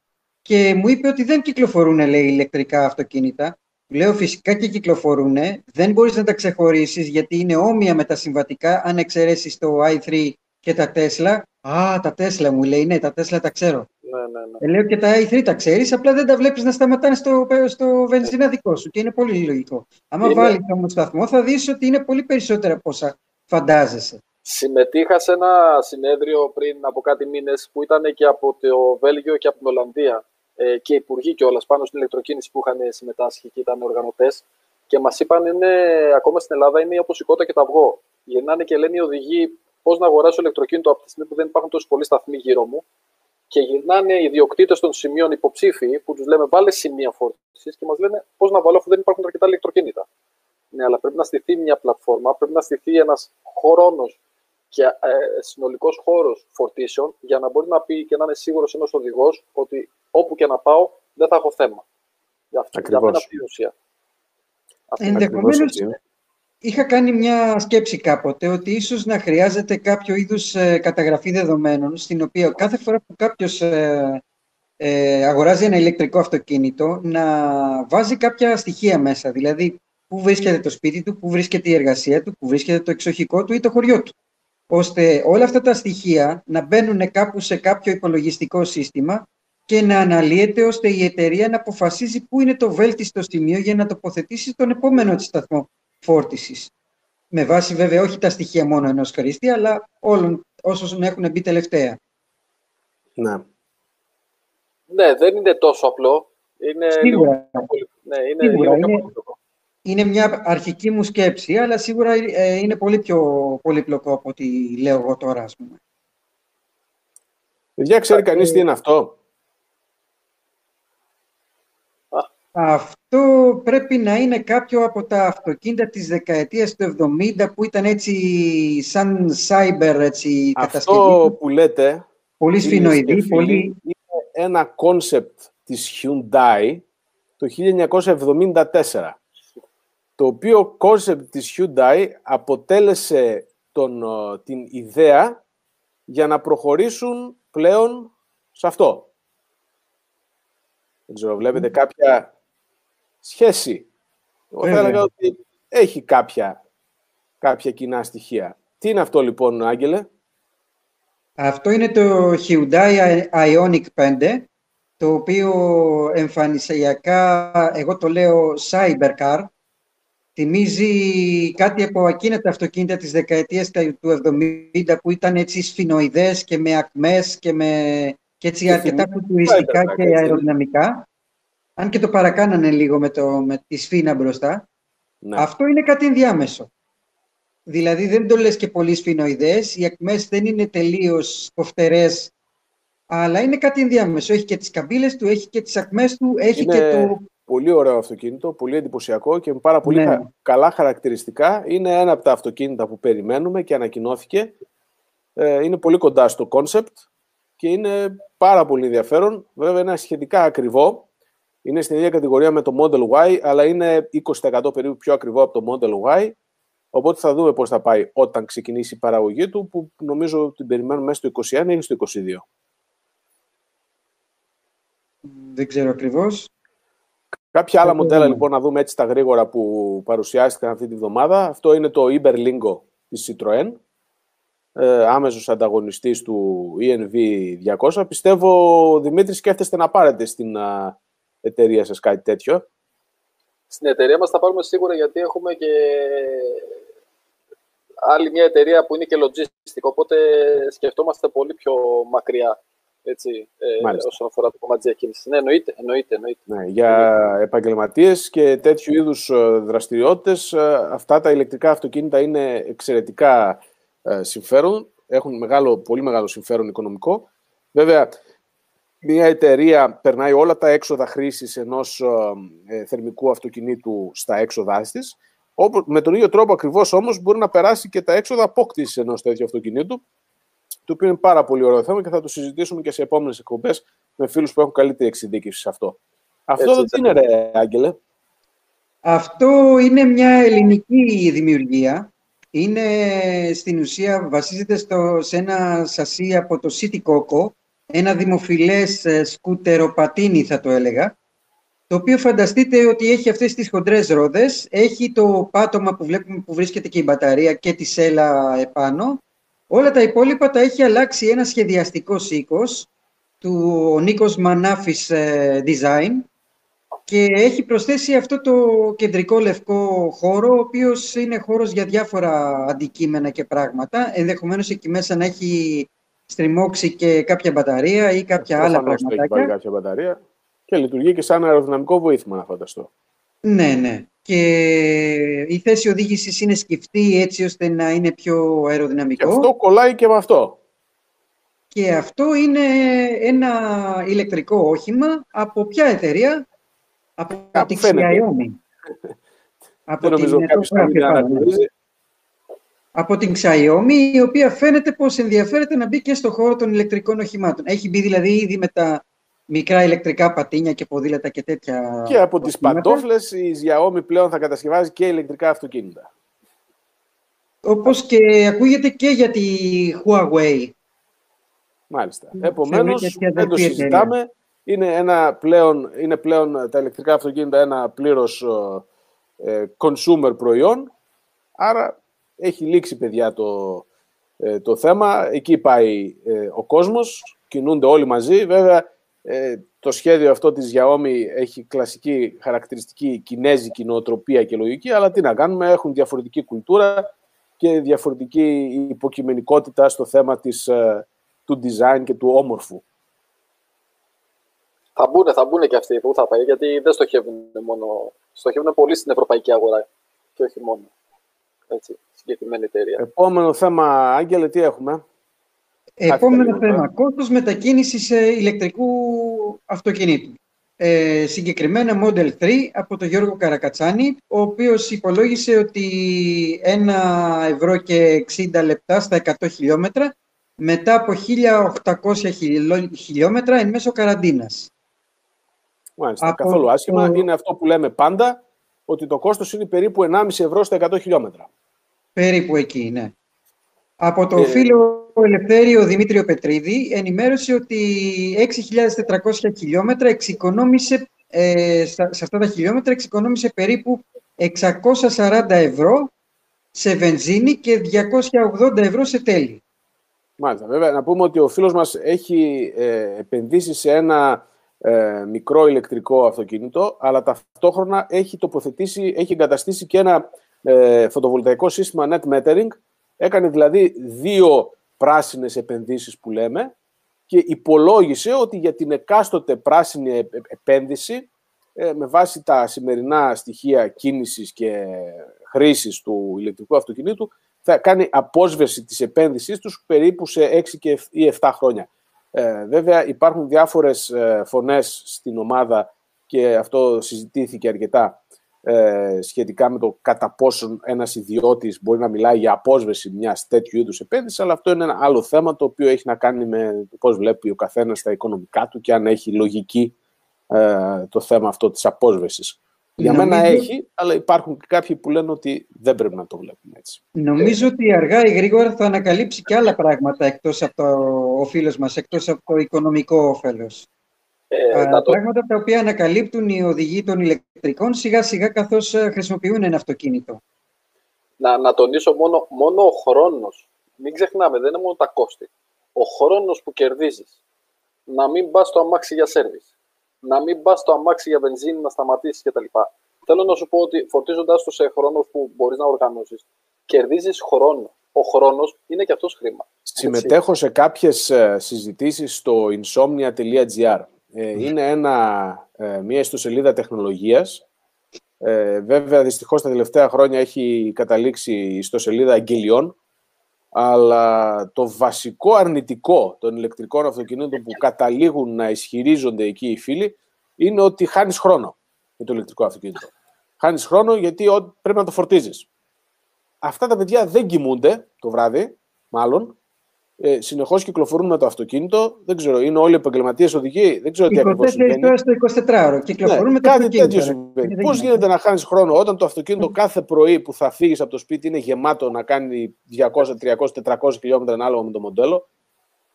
και μου είπε ότι δεν κυκλοφορούν λέει, ηλεκτρικά αυτοκίνητα. Λέω φυσικά και κυκλοφορούν, δεν μπορείς να τα ξεχωρίσεις γιατί είναι όμοια με τα συμβατικά αν εξαιρέσεις το i3 και τα Tesla. Α, τα Tesla μου λέει, ναι, τα Tesla τα ξέρω. Ναι, ναι, ναι. Ε, λέω και τα i3 τα ξέρεις, απλά δεν τα βλέπεις να σταματάνε στο, στο βενζίνα δικό σου και είναι πολύ λογικό. Άμα είναι... βάλεις όμως σταθμό θα δεις ότι είναι πολύ περισσότερα από όσα φαντάζεσαι. Συμμετείχα σε ένα συνέδριο πριν από κάτι μήνες που ήταν και από το Βέλγιο και από την Ολλανδία ε, και υπουργοί κιόλας πάνω στην ηλεκτροκίνηση που είχαν συμμετάσχει και ήταν οργανωτές. Και μας είπαν είναι, ακόμα στην Ελλάδα είναι όπω η κότα και το αυγό. Γυρνάνε και λένε οι οδηγοί πώς να αγοράσω ηλεκτροκίνητο από τη στιγμή που δεν υπάρχουν τόσο πολλοί σταθμοί γύρω μου. Και γυρνάνε οι ιδιοκτήτες των σημείων υποψήφοι που τους λέμε βάλε σημεία φόρτισης και μας λένε πώς να βάλω αφού δεν υπάρχουν αρκετά ηλεκτροκίνητα. Ναι, αλλά πρέπει να στηθεί μια πλατφόρμα, πρέπει να στηθεί ένας χρόνος και ε, συνολικός χώρος φορτίσεων για να μπορεί να πει και να είναι σίγουρος ένας οδηγός ότι όπου και να πάω δεν θα έχω θέμα. Για αυτό για μένα αυτή η ουσία. Ενδεχομένω είχα κάνει μια σκέψη κάποτε ότι ίσως να χρειάζεται κάποιο είδους ε, καταγραφή δεδομένων στην οποία κάθε φορά που κάποιος ε, ε, αγοράζει ένα ηλεκτρικό αυτοκίνητο να βάζει κάποια στοιχεία μέσα. Δηλαδή, πού βρίσκεται το σπίτι του, πού βρίσκεται η εργασία του, πού βρίσκεται το εξοχικό του ή το χωριό του ώστε όλα αυτά τα στοιχεία να μπαίνουν κάπου σε κάποιο υπολογιστικό σύστημα και να αναλύεται ώστε η εταιρεία να αποφασίζει πού είναι το βέλτιστο σημείο για να τοποθετήσει τον επόμενο της σταθμό φόρτισης. Με βάση βέβαια όχι τα στοιχεία μόνο ενός χρήστη, αλλά όλων όσων έχουν μπει τελευταία. Ναι. Ναι, δεν είναι τόσο απλό. Είναι Σίγουρα. Λίγο... Ναι, είναι, Σίγουρα. είναι είναι μια αρχική μου σκέψη, αλλά σίγουρα ε, είναι πολύ πιο πολύπλοκο από ό,τι λέω εγώ τώρα, ας πούμε. Παιδιά, ξέρει κανείς τι είναι αυτό; Αυτό πρέπει να είναι κάποιο από τα αυτοκίνητα της δεκαετίας του 70 που ήταν έτσι σαν cyber έτσι, Αυτό που λέτε πολύ σφηνοειδή, πολύ... είναι ένα concept της Hyundai το 1974 το οποίο concept της Hyundai αποτέλεσε τον, ε, την ιδέα για να προχωρήσουν πλέον σε αυτό. Δεν ξέρω, βλέπετε κάποια σχέση. Εγώ θα έλεγα ότι έχει κάποια, κάποια κοινά στοιχεία. Τι είναι αυτό λοιπόν, Άγγελε; Αυτό είναι το Hyundai Ioniq 5, το οποίο εμφανισιακά, εγώ το λέω Cybercar, Θυμίζει κάτι από εκείνα τα αυτοκίνητα της δεκαετίας του 70 που ήταν έτσι σφινοειδές και με ακμές και, με, και έτσι αρκετά φουτουριστικά και αεροδυναμικά. Αν και το παρακάνανε λίγο με, το, με τη σφίνα μπροστά. Ναι. Αυτό είναι κάτι ενδιάμεσο. Δηλαδή δεν το λες και πολύ σφινοειδές, οι ακμές δεν είναι τελείως κοφτερές, αλλά είναι κάτι ενδιάμεσο. Έχει και τις καμπύλες του, έχει και τις ακμές του, έχει και το Πολύ ωραίο αυτοκίνητο, πολύ εντυπωσιακό και με πάρα πολύ ναι. καλά χαρακτηριστικά. Είναι ένα από τα αυτοκίνητα που περιμένουμε και ανακοινώθηκε. Ε, είναι πολύ κοντά στο concept και είναι πάρα πολύ ενδιαφέρον. Βέβαια είναι σχετικά ακριβό. Είναι στην ίδια κατηγορία με το Model Y, αλλά είναι 20% περίπου πιο ακριβό από το Model Y. Οπότε θα δούμε πώς θα πάει όταν ξεκινήσει η παραγωγή του, που νομίζω την περιμένουμε μέσα στο 21 ή στο 22. Δεν ξέρω ακριβώς. Κάποια άλλα μοντέλα λοιπόν να δούμε έτσι τα γρήγορα που παρουσιάστηκαν αυτή τη βδομάδα. Αυτό είναι το Iberlingo της Citroën, ε, άμεσος ανταγωνιστής του ENV 200. Πιστεύω, Δημήτρη, σκέφτεστε να πάρετε στην α, εταιρεία σας κάτι τέτοιο. Στην εταιρεία μας θα πάρουμε σίγουρα γιατί έχουμε και άλλη μια εταιρεία που είναι και logistic, οπότε σκεφτόμαστε πολύ πιο μακριά έτσι, ε, όσον αφορά το κομμάτι της διακίνησης. Ναι, εννοείται. εννοείται, εννοείται. Ναι, για επαγγελματίες και τέτοιου είδους ε, δραστηριότητες, ε, αυτά τα ηλεκτρικά αυτοκίνητα είναι εξαιρετικά ε, συμφέρον, έχουν μεγάλο, πολύ μεγάλο συμφέρον οικονομικό. Βέβαια, μια εταιρεία περνάει όλα τα έξοδα χρήσης ενός ε, θερμικού αυτοκινήτου στα έξοδά της, με τον ίδιο τρόπο ακριβώς όμως μπορεί να περάσει και τα έξοδα απόκτησης ενός τέτοιου αυτοκινήτου, το οποίο είναι πάρα πολύ ωραίο θέμα και θα το συζητήσουμε και σε επόμενες εκπομπές με φίλους που έχουν καλύτερη εξειδίκευση σε αυτό. Αυτό δεν είναι ρε, Άγγελε. Αυτό είναι μια ελληνική δημιουργία. Είναι στην ουσία βασίζεται στο, σε ένα σασί από το City Coco, ένα δημοφιλές ε, σκουτεροπατίνι θα το έλεγα, το οποίο φανταστείτε ότι έχει αυτές τις χοντρές ρόδες, έχει το πάτωμα που βλέπουμε που βρίσκεται και η μπαταρία και τη σέλα επάνω. Όλα τα υπόλοιπα τα έχει αλλάξει ένα σχεδιαστικό οίκος του Νίκος Μανάφης ε, Design, και έχει προσθέσει αυτό το κεντρικό λευκό χώρο, ο οποίος είναι χώρος για διάφορα αντικείμενα και πράγματα. Ενδεχομένως εκεί μέσα να έχει στριμώξει και κάποια μπαταρία ή κάποια άλλα πράγματα. Έχει βάλει κάποια μπαταρία και λειτουργεί και σαν αεροδυναμικό βοήθημα, να φανταστώ. Ναι, ναι. Και η θέση οδήγησης είναι σκεφτή έτσι ώστε να είναι πιο αεροδυναμικό. Και αυτό κολλάει και με αυτό. Και αυτό είναι ένα ηλεκτρικό όχημα από ποια εταιρεία, από την Xiaomi. από την από την Xiaomi, η οποία φαίνεται πως ενδιαφέρεται να μπει και στο χώρο των ηλεκτρικών οχημάτων. Έχει μπει δηλαδή ήδη με τα μικρά ηλεκτρικά πατίνια και ποδήλατα και τέτοια. Και από τις παντόφλες η Xiaomi πλέον θα κατασκευάζει και ηλεκτρικά αυτοκίνητα. Όπως και ακούγεται και για τη Huawei. Μάλιστα. Επομένως, δεν το συζητάμε είναι, ένα πλέον, είναι πλέον τα ηλεκτρικά αυτοκίνητα ένα πλήρως ε, consumer προϊόν, άρα έχει λήξει, παιδιά, το, ε, το θέμα. Εκεί πάει ε, ο κόσμος, κινούνται όλοι μαζί. Βέβαια, ε, το σχέδιο αυτό της Xiaomi έχει κλασική χαρακτηριστική κινέζικη νοοτροπία και λογική, αλλά τι να κάνουμε, έχουν διαφορετική κουλτούρα και διαφορετική υποκειμενικότητα στο θέμα της, του design και του όμορφου. Θα μπουν, θα μπουν και αυτοί που θα πάει, γιατί δεν στοχεύουν μόνο. Στοχεύουν πολύ στην ευρωπαϊκή αγορά και όχι μόνο. Έτσι, συγκεκριμένη εταιρεία. Επόμενο θέμα, Άγγελε, τι έχουμε; Επόμενο θέμα, κόστος μετακίνησης ηλεκτρικού αυτοκινήτου. Ε, συγκεκριμένα Model 3 από τον Γιώργο Καρακατσάνη, ο οποίος υπολόγισε ότι ένα ευρώ και 60 λεπτά στα 100 χιλιόμετρα μετά από 1800 χιλιόμετρα εν μέσω καραντίνας. Μάλιστα. Από καθόλου άσχημα. Είναι αυτό που λέμε πάντα, ότι το κόστος είναι περίπου 1,5 ευρώ στα 100 χιλιόμετρα. Περίπου εκεί, ναι. Από το ε... φίλο Ελευθέριο Δημήτριο Πετρίδη ενημέρωσε ότι 6.400 χιλιόμετρα εξοικονόμησε, ε, σε αυτά τα χιλιόμετρα εξοικονόμησε περίπου 640 ευρώ σε βενζίνη και 280 ευρώ σε τέλη. Μάλιστα. Βέβαια, να πούμε ότι ο φίλος μας έχει ε, επενδύσει σε ένα ε, μικρό ηλεκτρικό αυτοκίνητο, αλλά ταυτόχρονα έχει τοποθετήσει, έχει εγκαταστήσει και ένα ε, φωτοβολταϊκό σύστημα net metering. Έκανε δηλαδή δύο πράσινες επενδύσεις που λέμε και υπολόγισε ότι για την εκάστοτε πράσινη επένδυση ε, με βάση τα σημερινά στοιχεία κίνησης και χρήσης του ηλεκτρικού αυτοκινήτου θα κάνει απόσβεση της επένδυσής τους περίπου σε 6 ή 7 χρόνια. Ε, βέβαια υπάρχουν διάφορες ε, φωνές στην ομάδα και αυτό συζητήθηκε αρκετά ε, σχετικά με το κατά πόσον ένας ιδιώτης μπορεί να μιλάει για απόσβεση μιας τέτοιου είδους επένδυσης, αλλά αυτό είναι ένα άλλο θέμα το οποίο έχει να κάνει με πώς βλέπει ο καθένας τα οικονομικά του και αν έχει λογική ε, το θέμα αυτό της απόσβεσης. Για μένα έχει, αλλά υπάρχουν και κάποιοι που λένε ότι δεν πρέπει να το βλέπουμε έτσι. Νομίζω ότι αργά ή γρήγορα θα ανακαλύψει και άλλα πράγματα εκτός από το, ο φίλος μας, εκτός από το οικονομικό όφελος. Ε, το... Πράγματα τα οποία ανακαλύπτουν οι οδηγοί των ηλεκτρικών σιγά σιγά καθώς ε, χρησιμοποιούν ένα αυτοκίνητο. Να, να τονίσω μόνο, μόνο ο χρόνος. Μην ξεχνάμε, δεν είναι μόνο τα κόστη. Ο χρόνος που κερδίζεις. Να μην πας στο αμάξι για σέρβις να μην πας στο αμάξι για βενζίνη, να σταματήσεις κτλ. Θέλω να σου πω ότι φορτίζοντά το σε χρόνο που μπορείς να οργανώσεις, κερδίζεις χρόνο. Ο χρόνος είναι και αυτός χρήμα. Συμμετέχω σε κάποιες συζητήσεις στο insomnia.gr. Ε, είναι ένα, ε, μια ιστοσελίδα τεχνολογίας. Ε, βέβαια, δυστυχώς, τα τελευταία χρόνια έχει καταλήξει η ιστοσελίδα αγγελιών. αλλά το βασικό αρνητικό των ηλεκτρικών αυτοκινήτων που καταλήγουν να ισχυρίζονται εκεί οι φίλοι είναι ότι χάνεις χρόνο με το ηλεκτρικό αυτοκίνητο. Χάνεις χρόνο γιατί πρέπει να το φορτίζεις. Αυτά τα παιδιά δεν κοιμούνται το βράδυ, μάλλον, ε, συνεχώς κυκλοφορούν με το αυτοκίνητο. Δεν ξέρω, είναι όλοι επαγγελματίες οδηγοί. Δεν ξέρω τι ακριβώς συμβαίνει. Τώρα στο 24ωρο κυκλοφορούν ναι, με το κάτι αυτοκίνητο. τέτοιο συμβαίνει. Πώς γίνεται να χάνεις χρόνο όταν το αυτοκίνητο κάθε πρωί που θα φύγεις από το σπίτι είναι γεμάτο να κάνει 200, 300, 400 χιλιόμετρα ανάλογα με το μοντέλο;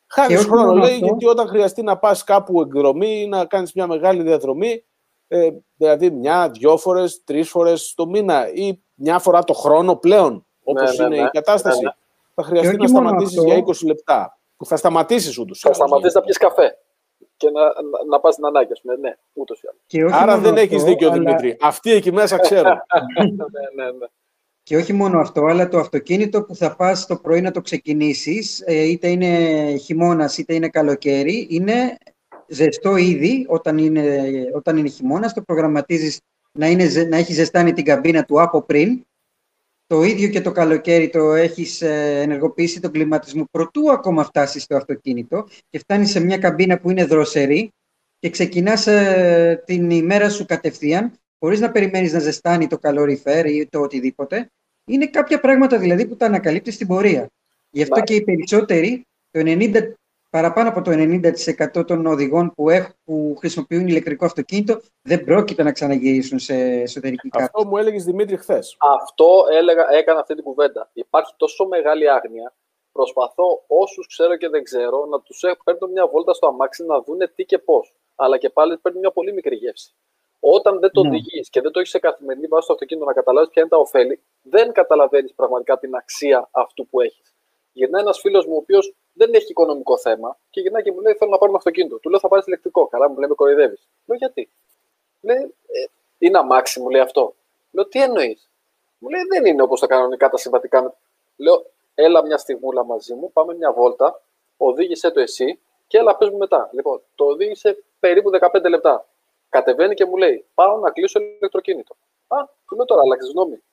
Χάνεις χρόνο, λέει, αυτό... γιατί όταν χρειαστεί να πας κάπου εκδρομή ή να κάνεις μια μεγάλη διαδρομή, ε, δηλαδή μια, δυο φορές, τρεις φορές το μήνα ή μια φορά το χρόνο πλέον, όπως ναι, ναι, είναι ναι, η κατάσταση. Ναι, θα χρειαστεί να σταματήσεις για 20 λεπτά. Που θα σταματήσεις ούτως. Θα σταματήσεις να πιεις καφέ και να, να, να πας στην ανάγκη, ας Ναι, ούτως ή άλλως. Άρα δεν έχεις δίκιο, αλλά... Δημήτρη. Αυτοί εκεί μέσα ξέρω. ναι, ναι, ναι. Και όχι μόνο αυτό, αλλά το αυτοκίνητο που θα πας το πρωί να το ξεκινήσεις, ε, είτε είναι χειμώνας είτε είναι καλοκαίρι, είναι ζεστό ήδη όταν είναι, όταν είναι χειμώνας. Το προγραμματίζεις να, είναι, να έχει ζεστάνει την καμπίνα του από πριν το ίδιο και το καλοκαίρι το έχεις ε, ενεργοποιήσει τον κλιματισμό προτού ακόμα φτάσεις στο αυτοκίνητο και φτάνεις σε μια καμπίνα που είναι δροσερή και ξεκινάς ε, την ημέρα σου κατευθείαν χωρίς να περιμένεις να ζεστάνει το καλοριφέρ ή το οτιδήποτε. Είναι κάποια πράγματα δηλαδή που τα ανακαλύπτεις στην πορεία. Γι' αυτό και οι περισσότεροι, το 90 παραπάνω από το 90% των οδηγών που, έχουν, που χρησιμοποιούν ηλεκτρικό αυτοκίνητο δεν πρόκειται να ξαναγυρίσουν σε εσωτερική κάρτα. Αυτό μου έλεγες Δημήτρη χθες. Αυτό έλεγα, έκανα αυτή την κουβέντα. Υπάρχει τόσο μεγάλη άγνοια. Προσπαθώ όσους ξέρω και δεν ξέρω να τους παίρνω μια βόλτα στο αμάξι να δούνε τι και πώς. Αλλά και πάλι παίρνει μια πολύ μικρή γεύση. Όταν δεν το ναι. οδηγείς και δεν το έχεις σε καθημερινή βάση στο αυτοκίνητο να καταλάβεις ποια είναι τα ωφέλη, δεν καταλαβαίνεις πραγματικά την αξία αυτού που έχεις. Γυρνάει ένας φίλος μου, ο οποίος δεν έχει οικονομικό θέμα και γυρνάει και μου λέει: Θέλω να πάρω ένα αυτοκίνητο. Του λέω: Θα πάρεις ηλεκτρικό. Καλά, μου λέει: Με κοροϊδεύεις. Λέω: Γιατί; Λέει: ε, Είναι αμάξι, μου λέει αυτό. Λέω: Τι εννοείς; Μου λέει: Δεν είναι όπως τα κανονικά τα συμβατικά. Λέω: Έλα μια στιγμούλα μαζί μου, πάμε μια βόλτα, οδήγησε το εσύ και έλα πες μου μετά. Λοιπόν, το οδήγησε περίπου 15 λεπτά. Κατεβαίνει και μου λέει: Πάω να κλείσω ηλεκτροκίνητο. Α, του λέω τώρα, αλλάξεις γνώμη.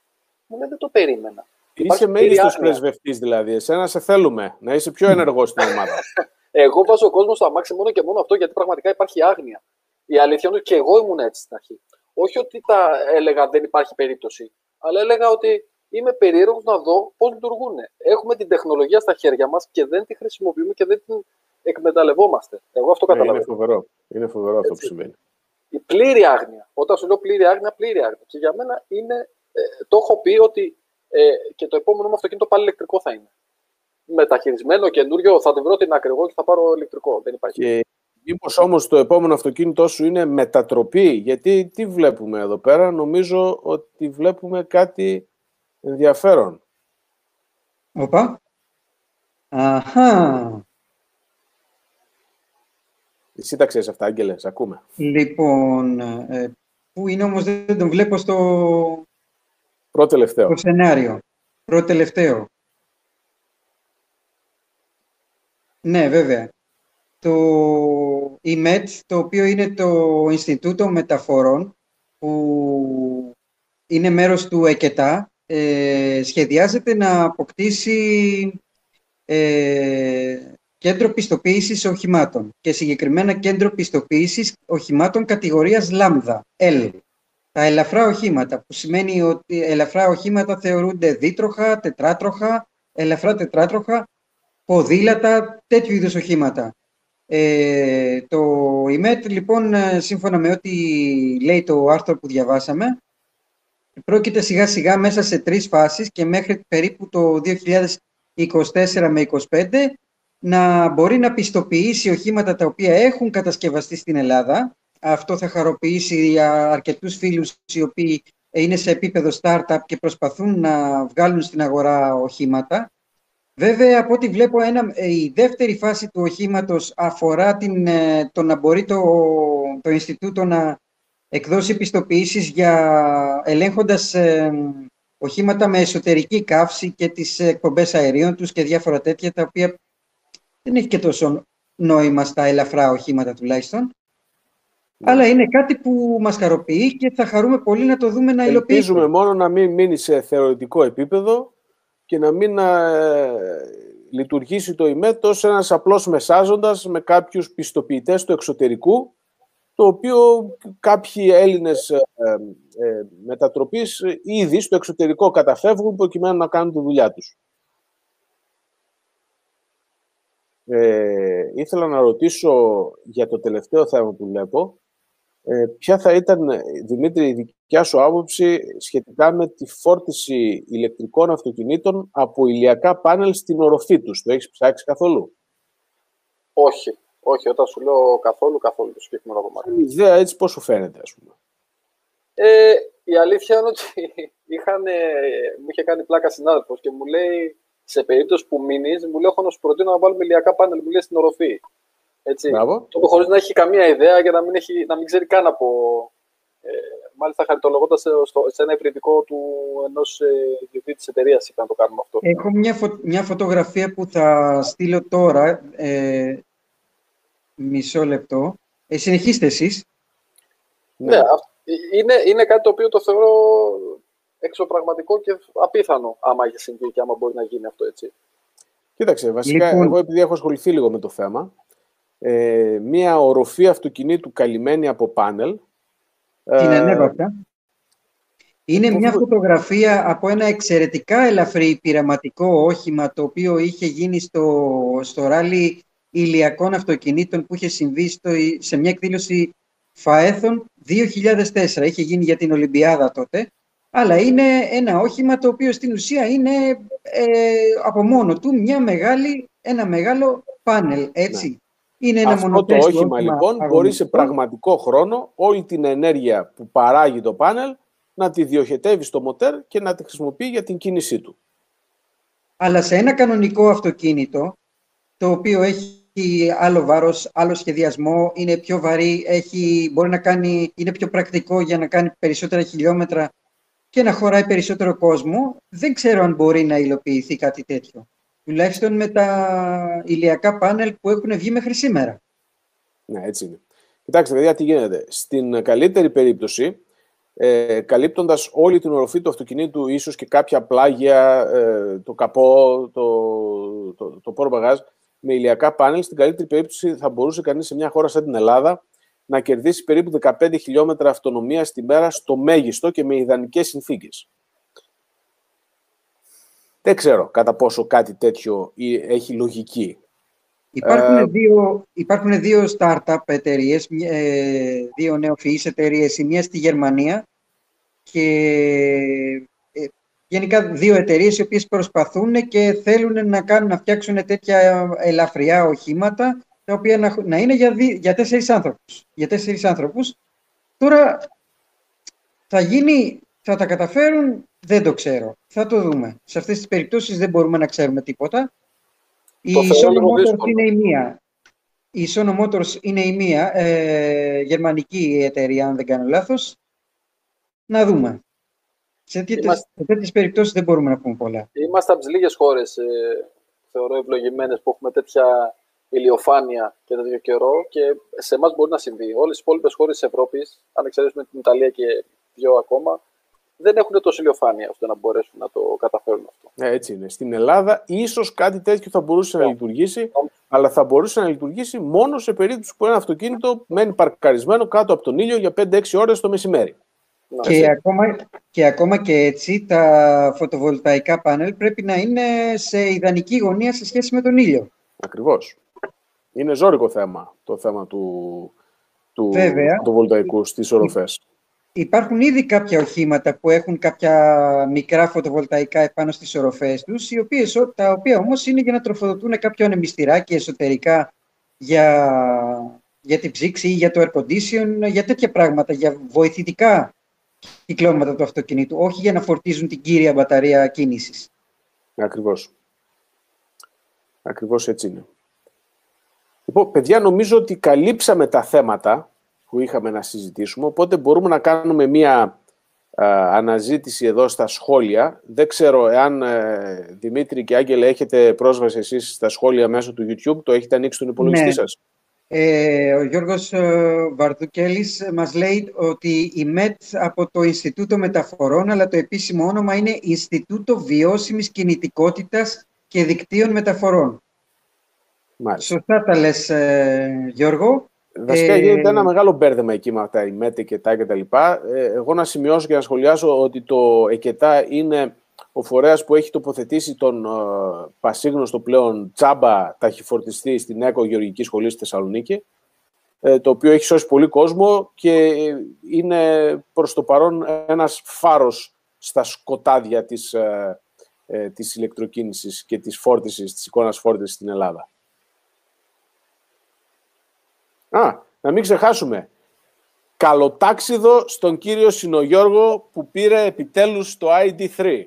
Μου λέει: Δεν το περίμενα. Είσαι μέγιστο πρεσβευτή δηλαδή. Εσένα σε θέλουμε να είσαι πιο ενεργός στην ομάδα. εγώ βάζω κόσμος στο αμάξι μόνο και μόνο αυτό γιατί πραγματικά υπάρχει άγνοια. Η αλήθεια είναι ότι και εγώ ήμουν έτσι στην αρχή. Όχι ότι τα έλεγα δεν υπάρχει περίπτωση, αλλά έλεγα ότι είμαι περίεργος να δω πώς λειτουργούν. Έχουμε την τεχνολογία στα χέρια μας και δεν τη χρησιμοποιούμε και δεν την εκμεταλλευόμαστε. Εγώ αυτό καταλαβαίνω. είναι φοβερό. Είναι φοβερό αυτό που συμβαίνει. Η πλήρη άγνοια. Όταν σου λέω πλήρη άγνοια, πλήρη άγνοια. Και για μένα είναι, ε, το έχω πει ότι ε, και το επόμενο μου αυτοκίνητο πάλι ηλεκτρικό θα είναι. Μεταχειρισμένο, καινούριο, θα την βρω την ακριβώ και θα πάρω ηλεκτρικό. Δεν υπάρχει. Και μήπως όμως το επόμενο αυτοκίνητό σου είναι μετατροπή, γιατί τι βλέπουμε εδώ πέρα, νομίζω ότι βλέπουμε κάτι ενδιαφέρον. Οπα. Αχα. Εσύ τα ξέρεις αυτά, Άγγελε, ακούμε. Λοιπόν, ε, πού είναι όμως, δεν τον βλέπω στο, Πρώτο τελευταίο. Το σενάριο. Πρώτο τελευταίο. Ναι, βέβαια. Το EMET, το οποίο είναι το Ινστιτούτο Μεταφορών, που είναι μέρος του ΕΚΕΤΑ, ε, σχεδιάζεται να αποκτήσει ε, κέντρο πιστοποίησης οχημάτων και συγκεκριμένα κέντρο πιστοποίησης οχημάτων κατηγορίας λάμδα, L τα ελαφρά οχήματα, που σημαίνει ότι ελαφρά οχήματα θεωρούνται δίτροχα, τετράτροχα, ελαφρά τετράτροχα, ποδήλατα, τέτοιου είδους οχήματα. Ε, το ΙΜΕΤ, λοιπόν, σύμφωνα με ό,τι λέει το άρθρο που διαβάσαμε, πρόκειται σιγά σιγά μέσα σε τρεις φάσεις και μέχρι περίπου το 2024 με 2025 να μπορεί να πιστοποιήσει οχήματα τα οποία έχουν κατασκευαστεί στην Ελλάδα αυτό θα χαροποιήσει αρκετούς φίλους οι οποίοι είναι σε επίπεδο startup και προσπαθούν να βγάλουν στην αγορά οχήματα. Βέβαια, από ό,τι βλέπω, ένα, ε, η δεύτερη φάση του οχήματος αφορά την, ε, το να μπορεί το, το Ινστιτούτο να εκδώσει πιστοποιήσεις για ελέγχοντας ε, οχήματα με εσωτερική καύση και τις εκπομπές αερίων τους και διάφορα τέτοια, τα οποία δεν έχει και τόσο νόημα στα ελαφρά οχήματα τουλάχιστον. Ναι. Αλλά είναι κάτι που μας χαροποιεί και θα χαρούμε πολύ να το δούμε να υλοποιήσουμε. Ελπίζουμε μόνο να μην μείνει σε θεωρητικό επίπεδο και να μην ε, λειτουργήσει το ΙΜΕΤ ως ένας απλός μεσάζοντας με κάποιους πιστοποιητές του εξωτερικού, το οποίο κάποιοι Έλληνες ε, ε, μετατροπής ήδη στο εξωτερικό καταφεύγουν προκειμένου να κάνουν τη δουλειά τους. Ε, ήθελα να ρωτήσω για το τελευταίο θέμα που βλέπω. Ε, ποια θα ήταν, Δημήτρη, η δικιά σου άποψη σχετικά με τη φόρτιση ηλεκτρικών αυτοκινήτων από ηλιακά πάνελ στην οροφή τους; Το έχεις ψάξει καθόλου; Όχι. Όχι, όταν σου λέω καθόλου, καθόλου το συγκεκριμένο κομμάτι. Η ιδέα έτσι πώς σου φαίνεται, ας πούμε; Ε, η αλήθεια είναι ότι είχαν, μου είχε κάνει πλάκα συνάδελφος και μου λέει σε περίπτωση που μείνεις, μου λέει: Έχω να σου προτείνω να βάλουμε ηλιακά πάνελ, μου λέει στην οροφή. Έτσι. Μπράβο. Το χωρίς να έχει καμία ιδέα και να μην, έχει, να μην ξέρει καν από. Ε, μάλιστα, χαριτολογώντας σε, σε ένα υπηρετικό του ενός ε, ιδιοκτήτη της εταιρείας, είπα να το κάνουμε αυτό. Έχω μια, φω, μια φωτογραφία που θα στείλω τώρα. Ε, μισό λεπτό. Ε, συνεχίστε εσείς. Ναι, ναι είναι, είναι κάτι το οποίο το θεωρώ εξωπραγματικό και απίθανο άμα έχει συμβεί και άμα μπορεί να γίνει αυτό έτσι. Κοίταξε, βασικά λοιπόν... εγώ επειδή έχω ασχοληθεί λίγο με το θέμα, ε, μία οροφή αυτοκινήτου καλυμμένη από πάνελ. Την ε, Είναι μια φωτογραφία από ένα εξαιρετικά ελαφρύ πειραματικό όχημα το οποίο είχε γίνει στο, στο ράλι ηλιακών αυτοκινήτων που είχε συμβεί στο, σε μια εκδήλωση ΦΑΕΘων 2004. Είχε γίνει για την Ολυμπιάδα τότε αλλά είναι ένα όχημα το οποίο στην ουσία είναι ε, από μόνο του μια μεγάλη, ένα μεγάλο πάνελ, έτσι. Ναι. Είναι ένα Αυτό το όχημα, λοιπόν μπορεί σε πραγματικό χρόνο όλη την ενέργεια που παράγει το πάνελ να τη διοχετεύει στο μοτέρ και να τη χρησιμοποιεί για την κίνησή του. Αλλά σε ένα κανονικό αυτοκίνητο, το οποίο έχει άλλο βάρος, άλλο σχεδιασμό, είναι πιο βαρύ, έχει, μπορεί να κάνει, είναι πιο πρακτικό για να κάνει περισσότερα χιλιόμετρα και να χωράει περισσότερο κόσμο, δεν ξέρω αν μπορεί να υλοποιηθεί κάτι τέτοιο. Τουλάχιστον με τα ηλιακά πάνελ που έχουν βγει μέχρι σήμερα. Ναι, έτσι είναι. Κοιτάξτε, παιδιά, τι γίνεται. Στην καλύτερη περίπτωση, ε, καλύπτοντας όλη την οροφή του αυτοκινήτου, ίσως και κάποια πλάγια, ε, το καπό, το, το, το πόρο μπαγάζ, με ηλιακά πάνελ, στην καλύτερη περίπτωση θα μπορούσε κανείς σε μια χώρα σαν την Ελλάδα να κερδίσει περίπου 15 χιλιόμετρα αυτονομίας τη μέρα στο μέγιστο και με ιδανικές συνθήκες. Δεν ξέρω κατά πόσο κάτι τέτοιο έχει λογική. Υπάρχουν, ε, δύο, υπάρχουν δύο startup εταιρείες, ε, δύο νεοφυείς εταιρείες, η μία στη Γερμανία και ε, γενικά δύο εταιρείες οι οποίες προσπαθούν και θέλουν να, κάνουν, να φτιάξουν τέτοια ελαφριά οχήματα τα οποία να, να είναι για, δι, για τέσσερις άνθρωπους. Για τέσσερις άνθρωπους. Τώρα θα γίνει, θα τα καταφέρουν, δεν το ξέρω. Θα το δούμε. Σε αυτές τις περιπτώσεις δεν μπορούμε να ξέρουμε τίποτα. Η Sono Motors είναι η μία. Η Sono Motors είναι η μία, ε, γερμανική εταιρεία, αν δεν κάνω λάθος. Να δούμε. Σε τέτοιες, Είμαστε... σε τέτοιες περιπτώσεις δεν μπορούμε να πούμε πολλά. Είμαστε από τις λίγες χώρες, ε, θεωρώ, ευλογημένες που έχουμε τέτοια ηλιοφάνεια και τέτοιο καιρό και σε εμάς μπορεί να συμβεί. Όλες οι υπόλοιπες χώρες της Ευρώπης, αν εξαιρέσουμε την Ιταλία και δύο ακόμα, δεν έχουν τόσο ηλιοφάνεια ώστε να μπορέσουν να το καταφέρουν αυτό. Ναι, έτσι είναι. Στην Ελλάδα ίσως κάτι τέτοιο θα μπορούσε να ναι. λειτουργήσει, αλλά θα μπορούσε να λειτουργήσει μόνο σε περίπτωση που ένα αυτοκίνητο μένει παρκαρισμένο κάτω από τον ήλιο για 5-6 ώρες το μεσημέρι. Και ακόμα, και ακόμα και έτσι τα φωτοβολταϊκά πάνελ πρέπει να είναι σε ιδανική γωνία σε σχέση με τον ήλιο. Ακριβώς είναι ζώρικο θέμα το θέμα του, του φωτοβολταϊκού στις οροφές. Υπάρχουν ήδη κάποια οχήματα που έχουν κάποια μικρά φωτοβολταϊκά επάνω στις οροφές τους, οι οποίες, τα οποία όμως είναι για να τροφοδοτούν κάποιο ανεμιστηράκι εσωτερικά για, για την ψήξη ή για το air condition, για τέτοια πράγματα, για βοηθητικά κυκλώματα του αυτοκινήτου, όχι για να φορτίζουν την κύρια μπαταρία κίνησης. Ακριβώς. Ακριβώς έτσι είναι. Λοιπόν, παιδιά, νομίζω ότι καλύψαμε τα θέματα που είχαμε να συζητήσουμε, οπότε μπορούμε να κάνουμε μία αναζήτηση εδώ στα σχόλια. Δεν ξέρω εάν ε, Δημήτρη και Άγγελε έχετε πρόσβαση εσείς στα σχόλια μέσω του YouTube, το έχετε ανοίξει τον υπολογιστή ναι. σας; Ε, ο Γιώργος ε, Βαρδουκέλης μας λέει ότι η ΜΕΤ από το Ινστιτούτο Μεταφορών, αλλά το επίσημο όνομα είναι Ινστιτούτο Βιώσιμης Κινητικότητας και Δικτύων Μεταφορών. Μάλιστα. Σωστά τα λες, ε, Γιώργο. Βασικά ε, γίνεται ένα μεγάλο μπέρδεμα εκεί με αυτά, η ΜΕΤ, ΕΚΕΤΑ κτλ. Ε, εγώ να σημειώσω και να σχολιάσω ότι το ΕΚΕΤΑ είναι ο φορέας που έχει τοποθετήσει τον ε, πασίγνωστο πλέον τσάμπα ταχυφορτιστή στην ΕΚΟ Γεωργική Σχολής στη Θεσσαλονίκη, ε, το οποίο έχει σώσει πολύ κόσμο και είναι προς το παρόν ένας φάρος στα σκοτάδια της, ε, ε, της ηλεκτροκίνησης και της φόρτισης, της εικόνας φόρτισης στην Ελλάδα. Α, να μην ξεχάσουμε. Καλοτάξιδο στον κύριο Συνογιώργο που πήρε επιτέλους το ID3.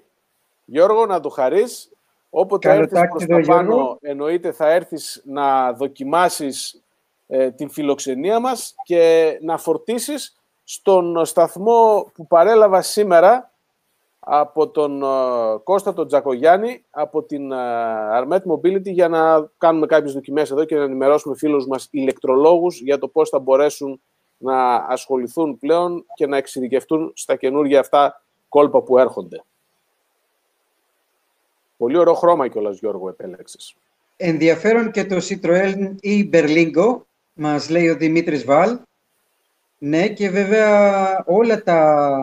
Γιώργο, να το χαρείς. Όποτε έρθεις προς τα πάνω, εννοείται θα έρθεις να δοκιμάσεις ε, την φιλοξενία μας και να φορτίσεις στον σταθμό που παρέλαβα σήμερα από τον uh, Κώστα τον Τζακογιάννη από την uh, Armet Mobility για να κάνουμε κάποιες δοκιμές εδώ και να ενημερώσουμε φίλους μας ηλεκτρολόγους για το πώς θα μπορέσουν να ασχοληθούν πλέον και να εξειδικευτούν στα καινούργια αυτά κόλπα που έρχονται. Πολύ ωραίο χρώμα κιόλας, Γιώργο, επέλεξες. Ενδιαφέρον και το Citroën e Berlingo, μας λέει ο Δημήτρης Βάλ. Ναι, και βέβαια όλα τα,